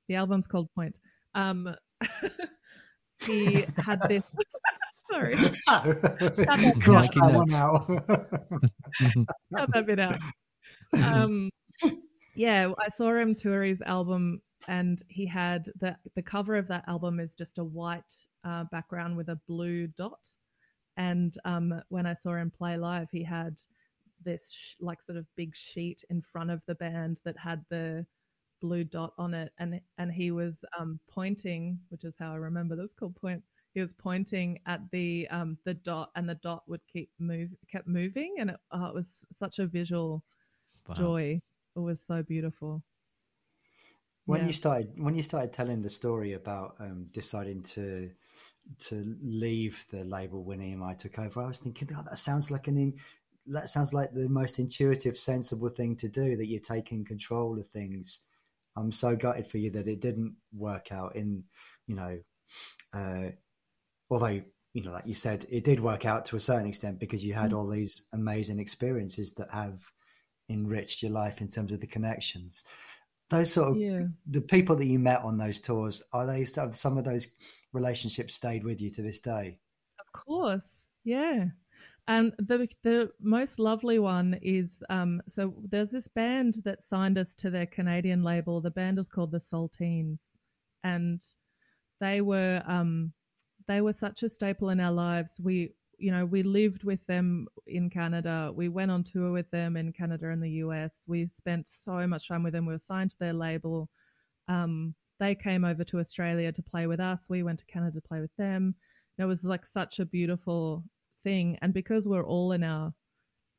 The album's called Point. Um, he had this. sorry, Making that one out. cut that bit out. Um, yeah, I saw him tour his album, and he had the the cover of that album is just a white uh, background with a blue dot. And um, when I saw him play live, he had this sh- like sort of big sheet in front of the band that had the blue dot on it, and and he was um, pointing, which is how I remember this called point. He was pointing at the um, the dot, and the dot would keep move kept moving, and it, oh, it was such a visual Wow. joy. It was so beautiful. When Yeah. you started when you started telling the story about um, deciding to to leave the label when EMI took over, I was thinking, oh, that sounds like an in, that sounds like the most intuitive, sensible thing to do. That you're taking control of things. I'm so gutted for you that it didn't work out. In you know, uh, although you know, like you said, it did work out to a certain extent because you had Mm. all these amazing experiences that have enriched your life in terms of the connections. Those sort of Yeah. the people that you met on those tours are they some some of those relationships stayed with you to this day Of course, yeah. And the the most lovely one is um, so there's this band that signed us to their Canadian label. The band was called the Saltines, and they were um, they were such a staple in our lives. We you know we lived with them in Canada. We went on tour with them in Canada and the US. We spent so much time with them. We were signed to their label. Um, they came over to Australia to play with us. We went to Canada to play with them. It was like such a beautiful thing. And because we're all in our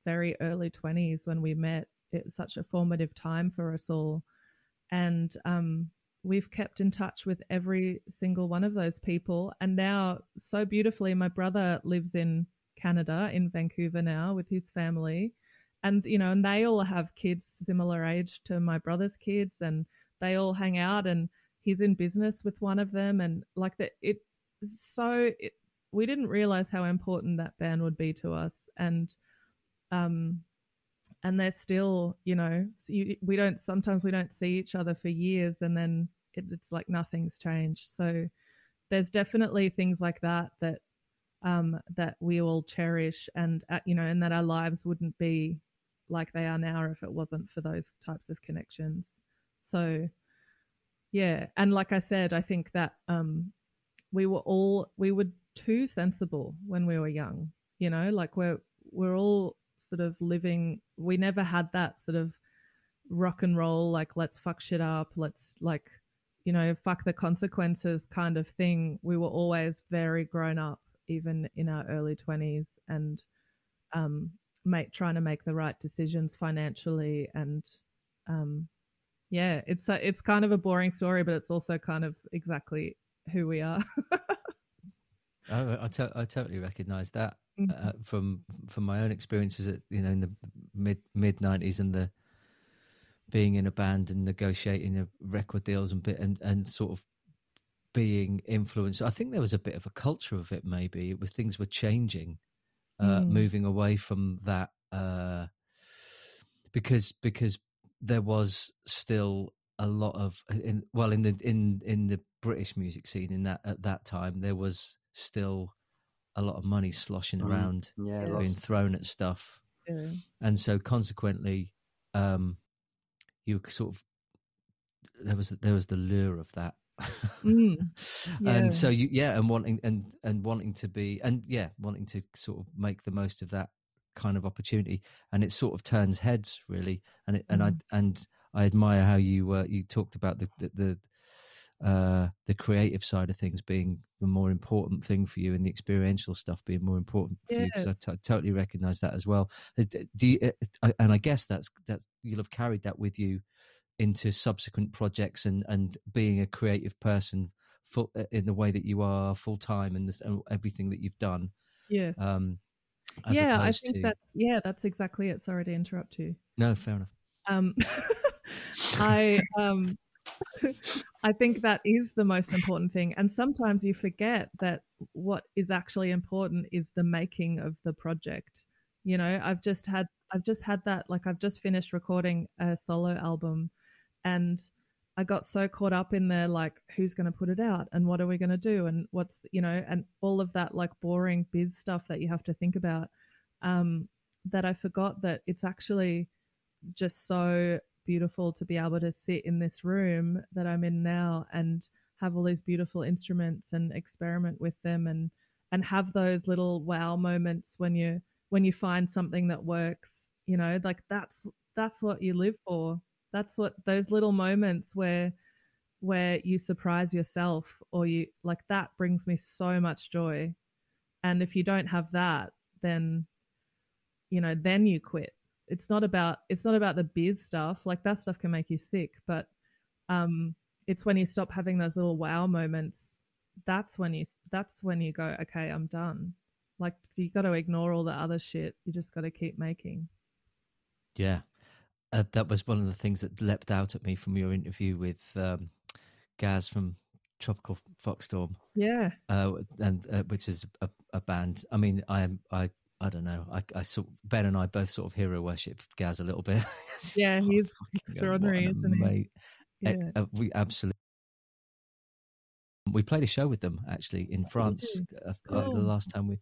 very early 20s when we met, it was such a formative time for us all. And um, we've kept in touch with every single one of those people. And now, so beautifully, my brother lives in Canada, in Vancouver now, with his family. And, you know, and they all have kids similar age to my brother's kids, and they all hang out. And he's in business with one of them. And like that, it so it, we didn't realize how important that band would be to us and um and they're still you know we don't sometimes we don't see each other for years and then it, it's like nothing's changed. So there's definitely things like that that um that we all cherish and uh, you know and that our lives wouldn't be like they are now if it wasn't for those types of connections. So yeah. And like i said i think that um we were all we were too sensible when we were young you know? Like we're we're all sort of living we never had that sort of rock and roll like let's fuck shit up let's like you know fuck the consequences kind of thing we were always very grown up even in our early 20s and um make trying to make the right decisions financially and um yeah it's a, it's kind of a boring story but it's also kind of exactly who we are Oh, I, to- I totally recognise that Mm. uh, from from my own experiences at you know in the mid mid nineties and the being in a band and negotiating the record deals and bit and and sort of being influenced. I think there was a bit of a culture of it. Maybe it was things were changing, uh, Mm. moving away from that uh, because because there was still a lot of in well in the in in the British music scene in that at that time there was still a lot of money sloshing Mm. around yeah, Yeah. lots being thrown at stuff yeah. and so consequently um you were sort of there was there was the lure of that. Mm, yeah. and so you yeah and wanting and and wanting to be and yeah wanting to sort of make the most of that kind of opportunity. And it sort of turns heads really. And it, and i and i admire how you uh, you talked about the the, the uh the creative side of things being the more important thing for you and the experiential stuff being more important for you because I totally recognize that as well Uh, do you, uh, and i guess that's that's you'll have carried that with you into subsequent projects and and being a creative person full in the way that you are full time and, this, and everything that you've done Yes. Um, as yeah, I think to- that. Yeah, that's exactly it. Sorry to interrupt you. no, fair enough. Um, I um, I think that is the most important thing, and sometimes you forget that what is actually important is the making of the project. You know, I've just had I've just had that like I've just finished recording a solo album, and I got so caught up in the like who's going to put it out and what are we going to do and what's you know and all of that like boring biz stuff that you have to think about um, that I forgot that it's actually just so beautiful to be able to sit in this room that I'm in now and have all these beautiful instruments and experiment with them and and have those little wow moments when you when you find something that works you know like that's that's what you live for. That's what those little moments where where you surprise yourself or you like that brings me so much joy. And if you don't have that then you know then you quit it's not about it's not about the biz stuff. Like that stuff can make you sick but um it's when you stop having those little wow moments that's when you that's when you go okay i'm done. Like you got to ignore all the other shit you just got to keep making. Yeah, uh, that was one of the things that leapt out at me from your interview with um, Gaz from Tropical Fuck Storm, yeah. Uh, and uh, which is a, a band. I mean, I am I I don't know. I, I sort Ben and I both sort of hero worship Gaz a little bit. Yeah, Oh, he's fucking extraordinary, what isn't he? yeah uh, we absolutely. We played a show with them actually in France. Uh, uh, the last time we,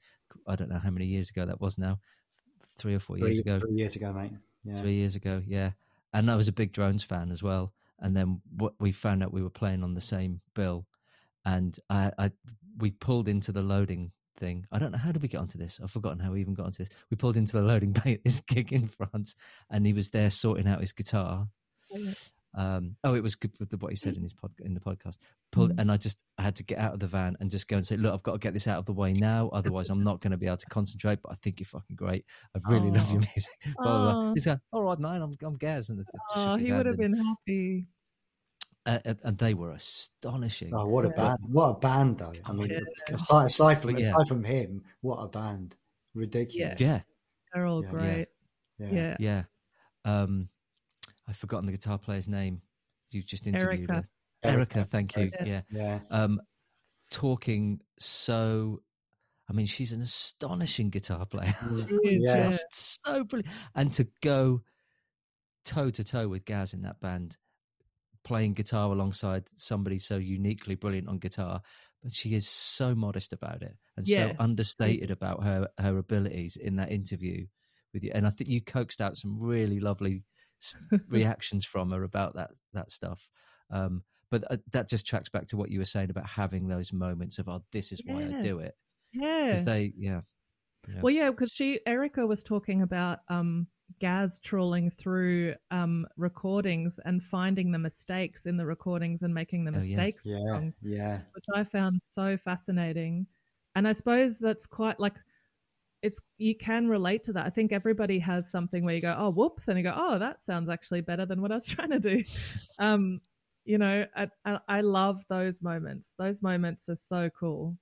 I don't know how many years ago that was now, three or four Three, years ago. three years ago, mate. Yeah. three years ago. Yeah, and I was a big drones fan as well. And then what we found out we were playing on the same bill, and I, I we pulled into the loading thing. I don't know how did we get onto this. I've forgotten how we even got onto this. We pulled into the loading bay at this gig in France, and he was there sorting out his guitar. Um, oh, it was good with the, what he said in his pod, in the podcast. Pulled, Mm. and I just I had to get out of the van and just go and say, "Look, I've got to get this out of the way now, otherwise I'm not going to be able to concentrate." But I think you're fucking great. I really love your music. Blah, blah, blah. He's going, "All right, man, I'm I'm Gaz," and oh he would have been happy uh, and- and they were astonishing. Oh, what a Yeah. band! What a band, though. I mean, Yeah. aside, aside from But yeah. aside from him, what a band! Ridiculous. yeah, they're all Yeah. great yeah. yeah, yeah. Um, I've forgotten the guitar player's name. You just interviewed Erica. her. Erica, thank you. Erica. Yeah. Yeah. um, talking so. I mean, she's an astonishing guitar player. She Yeah. yeah. Just so brilliant, and to go toe to toe with Gaz in that band, playing guitar alongside somebody so uniquely brilliant on guitar, but she is so modest about it and Yeah. so understated about her her abilities in that interview with you. And I think you coaxed out some really lovely reactions from her about that that stuff. Um, but uh, that just tracks back to what you were saying about having those moments of, oh, this is why I do it. yeah Because they, yeah. Yeah. Well, yeah, because she Erica was talking about um, Gaz trawling through um, recordings and finding the mistakes in the recordings and making the Oh, yeah. mistakes in Yeah. songs, Yeah. which I found so fascinating. And I suppose that's quite like it's you can relate to that. I think everybody has something where you go, oh, whoops, and you go, oh, that sounds actually better than what I was trying to do. Um, you know, I, I, I love those moments. Those moments are so cool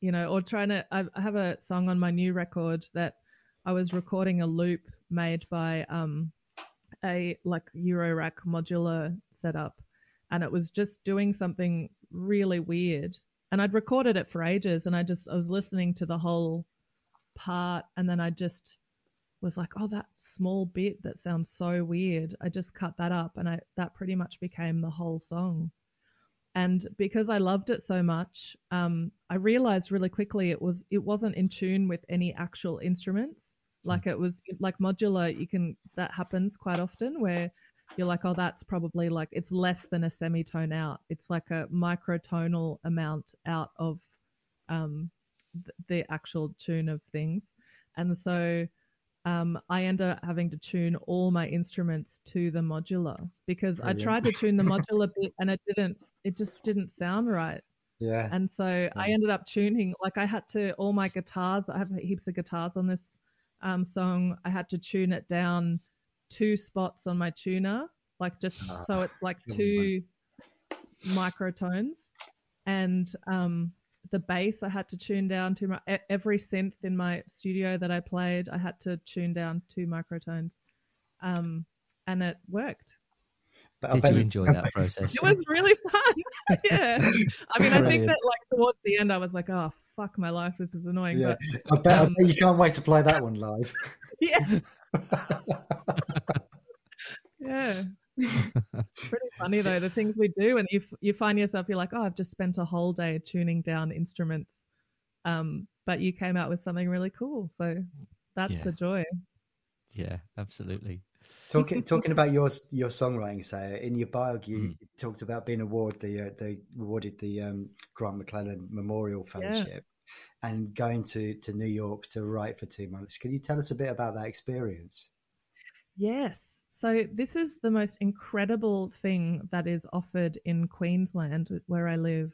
you know, or trying to. I have a song on my new record that I was recording a loop made by um, a like Eurorack modular setup, and it was just doing something really weird. And I'd recorded it for ages, and I just I was listening to the whole part, and then I just was like, oh, that small bit that sounds so weird. I just cut that up, and I that pretty much became the whole song and because I loved it so much, um, I realized really quickly it was it wasn't in tune with any actual instruments. Like it was like modular. You can that happens quite often where you're like, oh, that's probably like it's less than a semitone out. It's like a microtonal amount out of um, th- the actual tune of things, and so um, I ended up having to tune all my instruments to the modular because I tried to tune the modular bit and it didn't, it just didn't sound right. Yeah. And so I ended up tuning, like I had to, all my guitars, I have heaps of guitars on this um, song. I had to tune it down two spots on my tuner, like just Ah, so it's like two microtones. And um, the bass I had to tune down to my, every synth in my studio that I played. I had to tune down two microtones, um, and it worked. But Did you enjoy that process? It was really fun. yeah, I mean, I think that like towards the end, I was like, "Oh fuck my life, this is annoying." Yeah, but, I, bet, um, I bet you can't wait to play that one live. Yeah. yeah. Pretty funny though the things we do, and you you find yourself you're like, oh, I've just spent a whole day tuning down instruments, um, but you came out with something really cool. So that's yeah. the joy. Yeah, absolutely. Talking talking about your your songwriting, say in your bio, you, mm. talked about being awarded the uh, they awarded the um, Grant McLennan Memorial Fellowship, yeah. and going to to New York to write for two months. Can you tell us a bit about that experience? Yes. So, this is the most incredible thing that is offered in Queensland, where I live.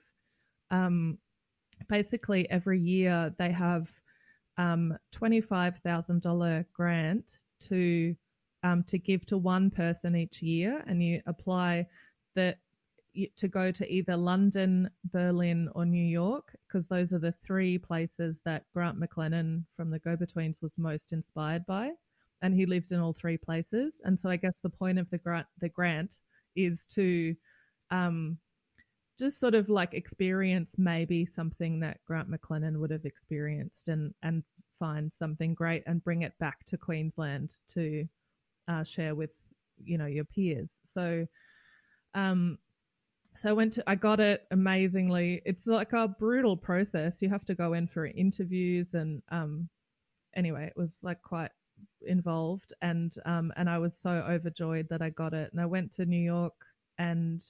Um, basically, every year they have um, $25,000 grant to um, to give to one person each year, and you apply that to go to either London, Berlin, or New York, because those are the three places that Grant McLennan from the Go Betweens was most inspired by and he lived in all three places. And so I guess the point of the grant the grant is to um, just sort of like experience maybe something that Grant McLennan would have experienced and and find something great and bring it back to Queensland to uh, share with you know your peers. So um so I went to I got it amazingly. It's like a brutal process. You have to go in for interviews and um anyway, it was like quite involved and um and I was so overjoyed that I got it and I went to New York and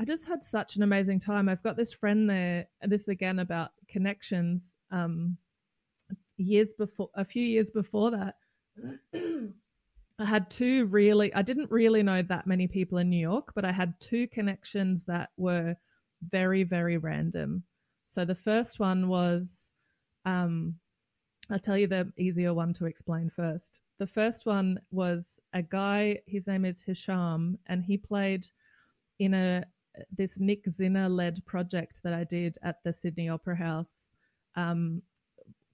I just had such an amazing time. I've got this friend there this again about connections um years before a few years before that I had two really I didn't really know that many people in New York but I had two connections that were very very random. So the first one was um I'll tell you the easier one to explain first. The first one was a guy, his name is Hisham, and he played in a this Nick Zinner led project that I did at the Sydney Opera House um,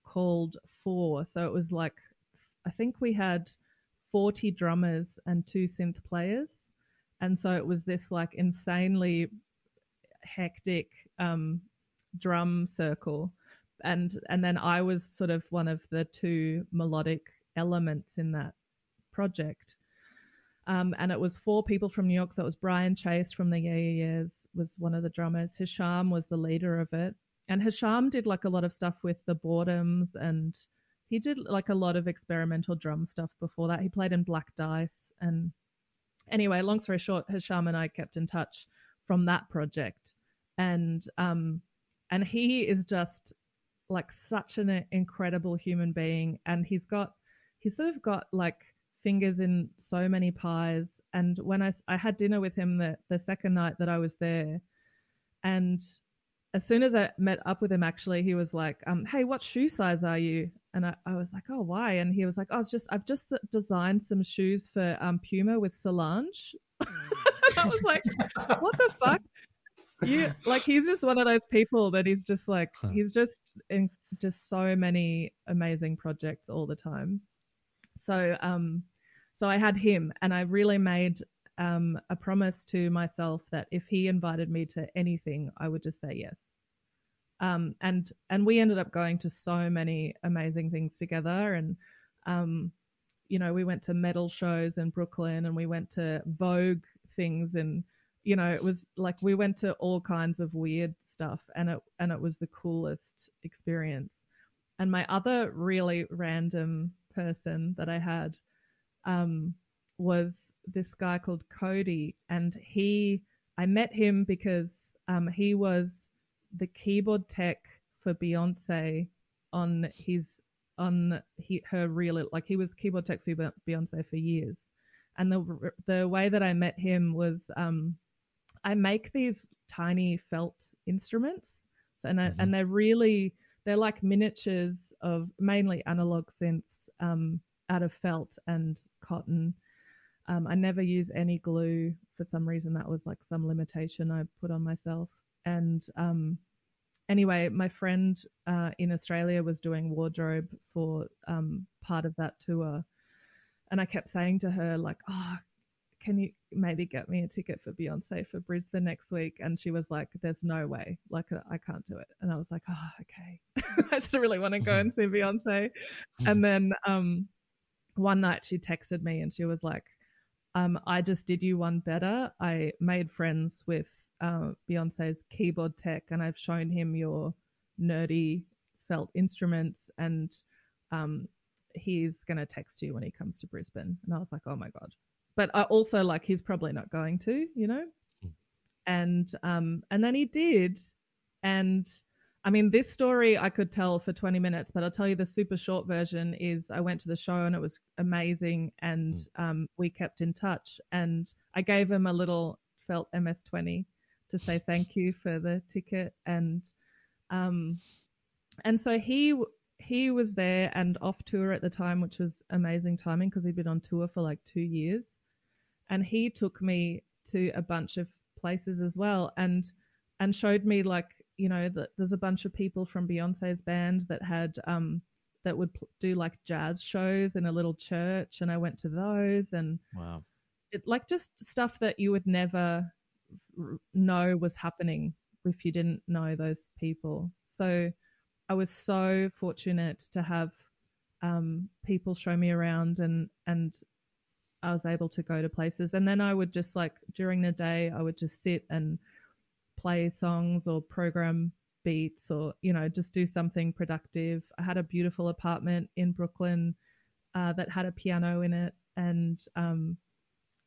called Four. So it was like, I think we had 40 drummers and two synth players. And so it was this like insanely hectic um, drum circle and and then I was sort of one of the two melodic elements in that project. Um, and it was four people from New York. So it was Brian Chase from the Yeah Yeah Yeahs was one of the drummers. Hisham was the leader of it, and Hisham did like a lot of stuff with the Boredoms, and he did like a lot of experimental drum stuff before that. He played in Black Dice, and anyway, long story short, Hisham and I kept in touch from that project, and um, and he is just like such an incredible human being and he's got he's sort of got like fingers in so many pies and when I, I had dinner with him the, the second night that I was there and as soon as I met up with him actually he was like um hey what shoe size are you and I, I was like oh why and he was like oh it's just I've just designed some shoes for um Puma with Solange I was like what the fuck you like he's just one of those people that he's just like huh. he's just in just so many amazing projects all the time. So um so I had him and I really made um a promise to myself that if he invited me to anything I would just say yes. Um and and we ended up going to so many amazing things together. And um you know we went to metal shows in Brooklyn and we went to Vogue things. And you know, it was like we went to all kinds of weird stuff and it and it was the coolest experience. And my other really random person that I had um, was this guy called Cody, and he I met him because um, he was the keyboard tech for Beyonce on his on he, her real like he was keyboard tech for Beyonce for years, and the the way that I met him was um, I make these tiny felt instruments, and I, mm-hmm. and they're really they're like miniatures of mainly analog synths um, out of felt and cotton. Um, I never use any glue for some reason. That was like some limitation I put on myself, and um, anyway, my friend uh, in Australia was doing wardrobe for um, part of that tour, and I kept saying to her like, "Oh, can you maybe get me a ticket for Beyonce for Brisbane next week?" And she was like, "There's no way, like I can't do it." And I was like, "Oh, okay, I just really want to go and see Beyonce." And then um, one night she texted me and she was like, um, "I just did you one better. I made friends with." Uh, Beyonce's keyboard tech, and I've shown him your nerdy felt instruments, and um, he's going to text you when he comes to Brisbane. And I was like, oh my god! But I also like he's probably not going to, you know. Mm. And um, and then he did, and I mean, this story I could tell for 20 minutes, but I'll tell you the super short version is I went to the show and it was amazing. And mm. um, we kept in touch. And I gave him a little felt MS20 to say thank you for the ticket and um and so he he was there and off tour at the time which was amazing timing because he'd been on tour for like 2 years. And he took me to a bunch of places as well and and showed me like you know that there's a bunch of people from Beyonce's band that had um that would do like jazz shows in a little church and I went to those and wow. it like just stuff that you would never know was happening if you didn't know those people. So I was so fortunate to have um, people show me around and and I was able to go to places. And then I would just like during the day I would just sit and play songs or program beats or you know just do something productive. I had a beautiful apartment in Brooklyn uh, that had a piano in it and um,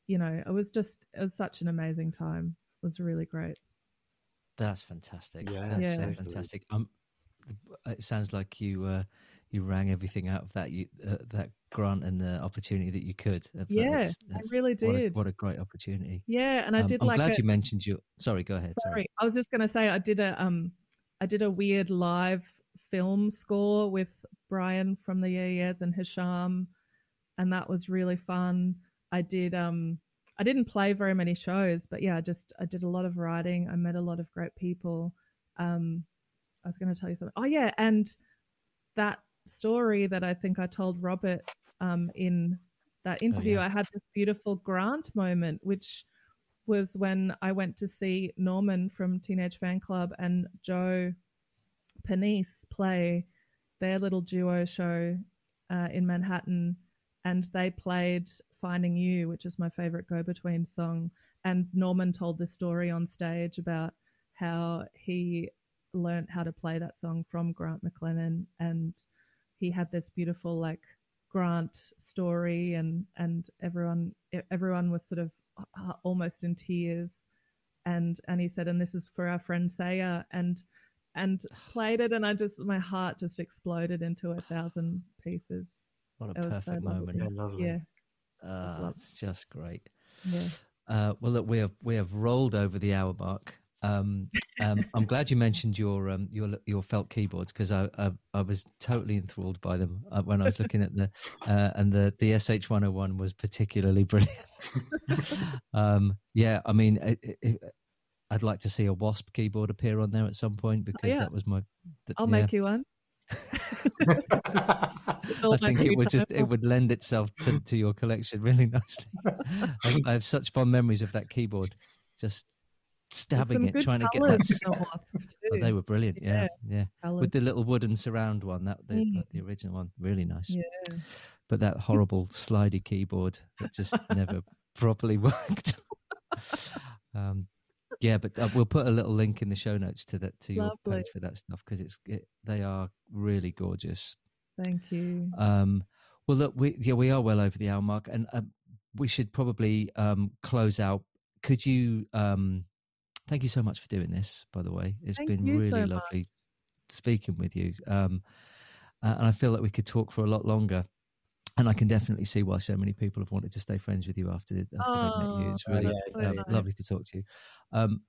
you know, it was just it was such an amazing time. It was really great. That's fantastic. Yeah, that's yeah. so fantastic. Um, it sounds like you uh, you rang everything out of that you uh, that grant and the opportunity that you could. Yeah, that's, that's, I really did. What a, what a, great opportunity. Yeah, and I um, did. I'm like glad a, you mentioned you. Sorry, go ahead. Sorry. sorry, I was just going to say I did a um I did a weird live film score with Brian from the Yeah Yeahs and Hisham, and that was really fun. I did um I didn't play very many shows, but yeah, I just I did a lot of writing. I met a lot of great people. Um, I was going to tell you something. Oh yeah, and that story that I think I told Robert um, in that interview, oh, yeah. I had this beautiful grant moment, which was when I went to see Norman from Teenage Fanclub and Joe Pernice play their little duo show uh, in Manhattan, and they played Finding You, which is my favorite go between song. And Norman told the story on stage about how he learned how to play that song from Grant McLennan and he had this beautiful like Grant story and and everyone everyone was sort of uh, almost in tears and and he said and this is for our friend Seja and and played it and I just my heart just exploded into a thousand pieces. What a perfect moment. Yeah, lovely. Yeah. Uh, it's just great. Yeah. Uh, well, look, we have we have rolled over the hour mark. Um, um, I'm glad you mentioned your um, your your felt keyboards because I, I, I was totally enthralled by them uh, when I was looking at the uh, and the the SH 101 was particularly brilliant. Um, yeah, I mean, it, it, I'd like to see a Wasp keyboard appear on there at some point because oh, yeah. that was my. The, I'll yeah. make you one. I think it would just it would lend itself to, to your collection really nicely. I, I have such fond memories of that keyboard, just stabbing it, trying to get that. Oh, they were brilliant, yeah, yeah. yeah. With the little wooden surround one, that the, mm. the original one, really nice. Yeah. But that horrible slidey keyboard that just never properly worked. um, yeah, but uh, we'll put a little link in the show notes to that to your Lovely. page for that stuff because it's it, they are really gorgeous. Thank you. Um, well, look, we yeah we are well over the hour mark, and uh, we should probably um, close out. Could you? Um, thank you so much for doing this. By the way, it's thank been really so lovely speaking with you, um, uh, and I feel that we could talk for a lot longer and I can definitely see why so many people have wanted to stay friends with you after after oh, they've met you. It's oh, really yeah, um, lovely to talk to you. Um,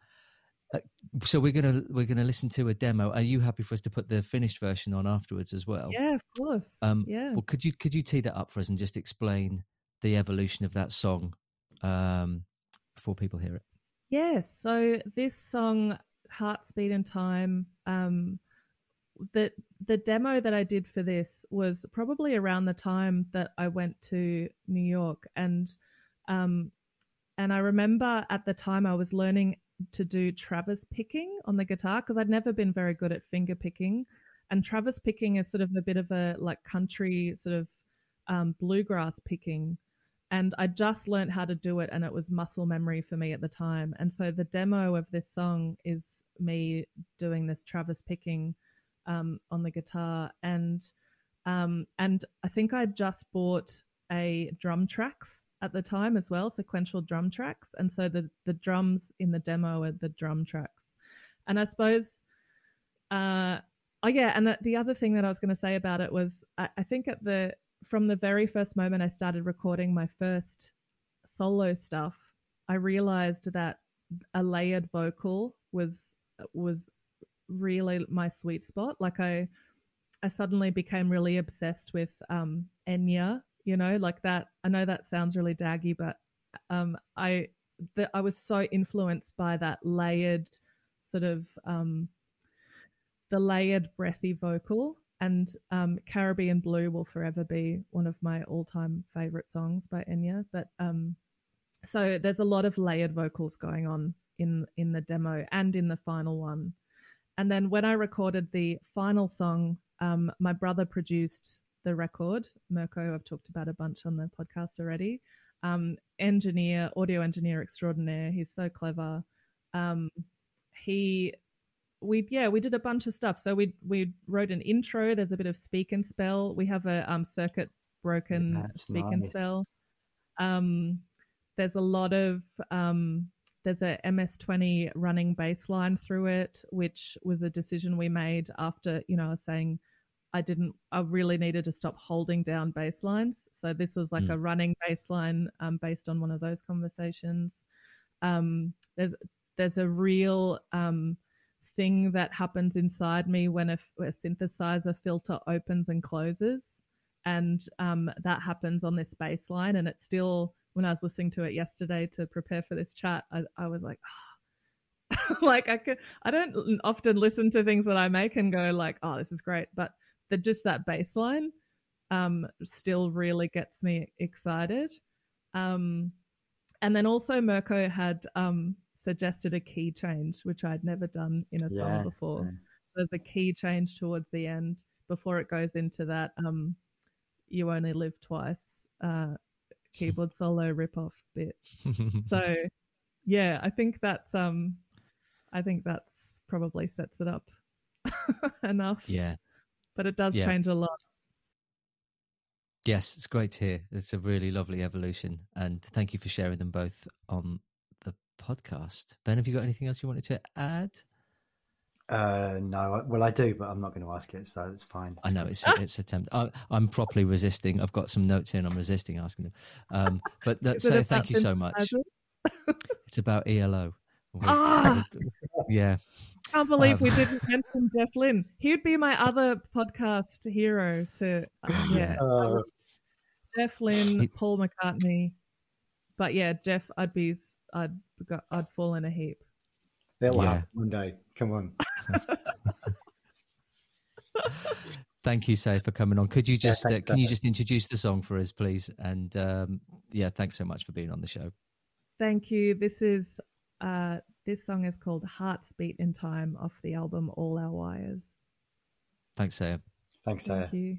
uh, so we're gonna we're gonna listen to a demo. Are you happy for us to put the finished version on afterwards as well? Yeah, of course. Um, yeah. Well, could you could you tee that up for us and just explain the evolution of that song um, before people hear it? Yes. Yeah, so this song Hearts Beat in Time. Um, the the demo that I did for this was probably around the time that I went to New York, and um, and I remember at the time I was learning to do Travis picking on the guitar because I'd never been very good at finger picking, and Travis picking is sort of a bit of a like country sort of um, bluegrass picking. And I just learned how to do it, and it was muscle memory for me at the time. And so the demo of this song is me doing this Travis picking um, on the guitar, and um, and I think I just bought a Drumtraks at the time as well, sequential Drumtraks, and so the the drums in the demo are the Drumtraks, and I suppose, uh, oh yeah, and the, the other thing that I was going to say about it was I, I think at the from the very first moment I started recording my first solo stuff, I realized that a layered vocal was was really my sweet spot. Like I, I suddenly became really obsessed with um, Enya. You know, like that. I know that sounds really daggy, but um, I, I was so influenced by that layered sort of um, the layered breathy vocal. And um, Caribbean Blue will forever be one of my all-time favorite songs by Enya. But um, so there's a lot of layered vocals going on in in the demo and in the final one. And then when I recorded the final song, um, my brother produced the record. Mirko, I've talked about a bunch on the podcast already. Um, engineer, audio engineer extraordinaire. He's so clever. Um, he, we yeah, we did a bunch of stuff. So we we wrote an intro. There's a bit of speak and spell. We have a um, circuit broken That's speak nice. and spell. Um, there's a lot of um, there's a MS20 running bassline through it, which was a decision we made after, you know, I was saying I didn't, I really needed to stop holding down basslines. So this was like Mm. a running bassline um, based on one of those conversations. Um, there's, there's a real um, thing that happens inside me when a, a synthesizer filter opens and closes. And um, that happens on this bassline. And it's still, when I was listening to it yesterday to prepare for this chat, I, I was like, oh. like I could, I don't often listen to things that I make and go like, oh, this is great, but the just that bassline um, still really gets me excited. Um, and then also Mirko had um, suggested a key change, which I'd never done in a Yeah, song before. yeah. So the key change towards the end before it goes into that um, "You Only Live Twice" uh, keyboard solo rip-off bit. So yeah, I think that's um, I think that's probably sets it up enough. yeah. But it does Yeah. change a lot. Yes, it's great to hear. It's a really lovely evolution, and thank you for sharing them both on the podcast. Ben, have you got anything else you wanted to add? Uh, no, well, I do, but I'm not going to ask it, so it's fine. I know it's it's a tempt. I, I'm properly resisting. I've got some notes here, and I'm resisting asking them. Um, but that, Is it so thank you so much. It's about ELO. We- Ah! yeah, I can't believe we Um, didn't mention Jeff Lynne. He'd be my other podcast hero to uh, yeah. Uh, Jeff Lynne, He- Paul McCartney. But yeah, Jeff, I'd be I'd go- I'd fall in a heap. it'll Yeah. happen one day. Come on. thank you, Say, for coming on. Could you just uh, thanks, can you just introduce the song for us, please? And um, yeah, thanks so much for being on the show. Thank you. This is uh this song is called Hearts Beat in Time off the album All Our Wires. Thanks, Seja. Thanks, Seja. Thank you.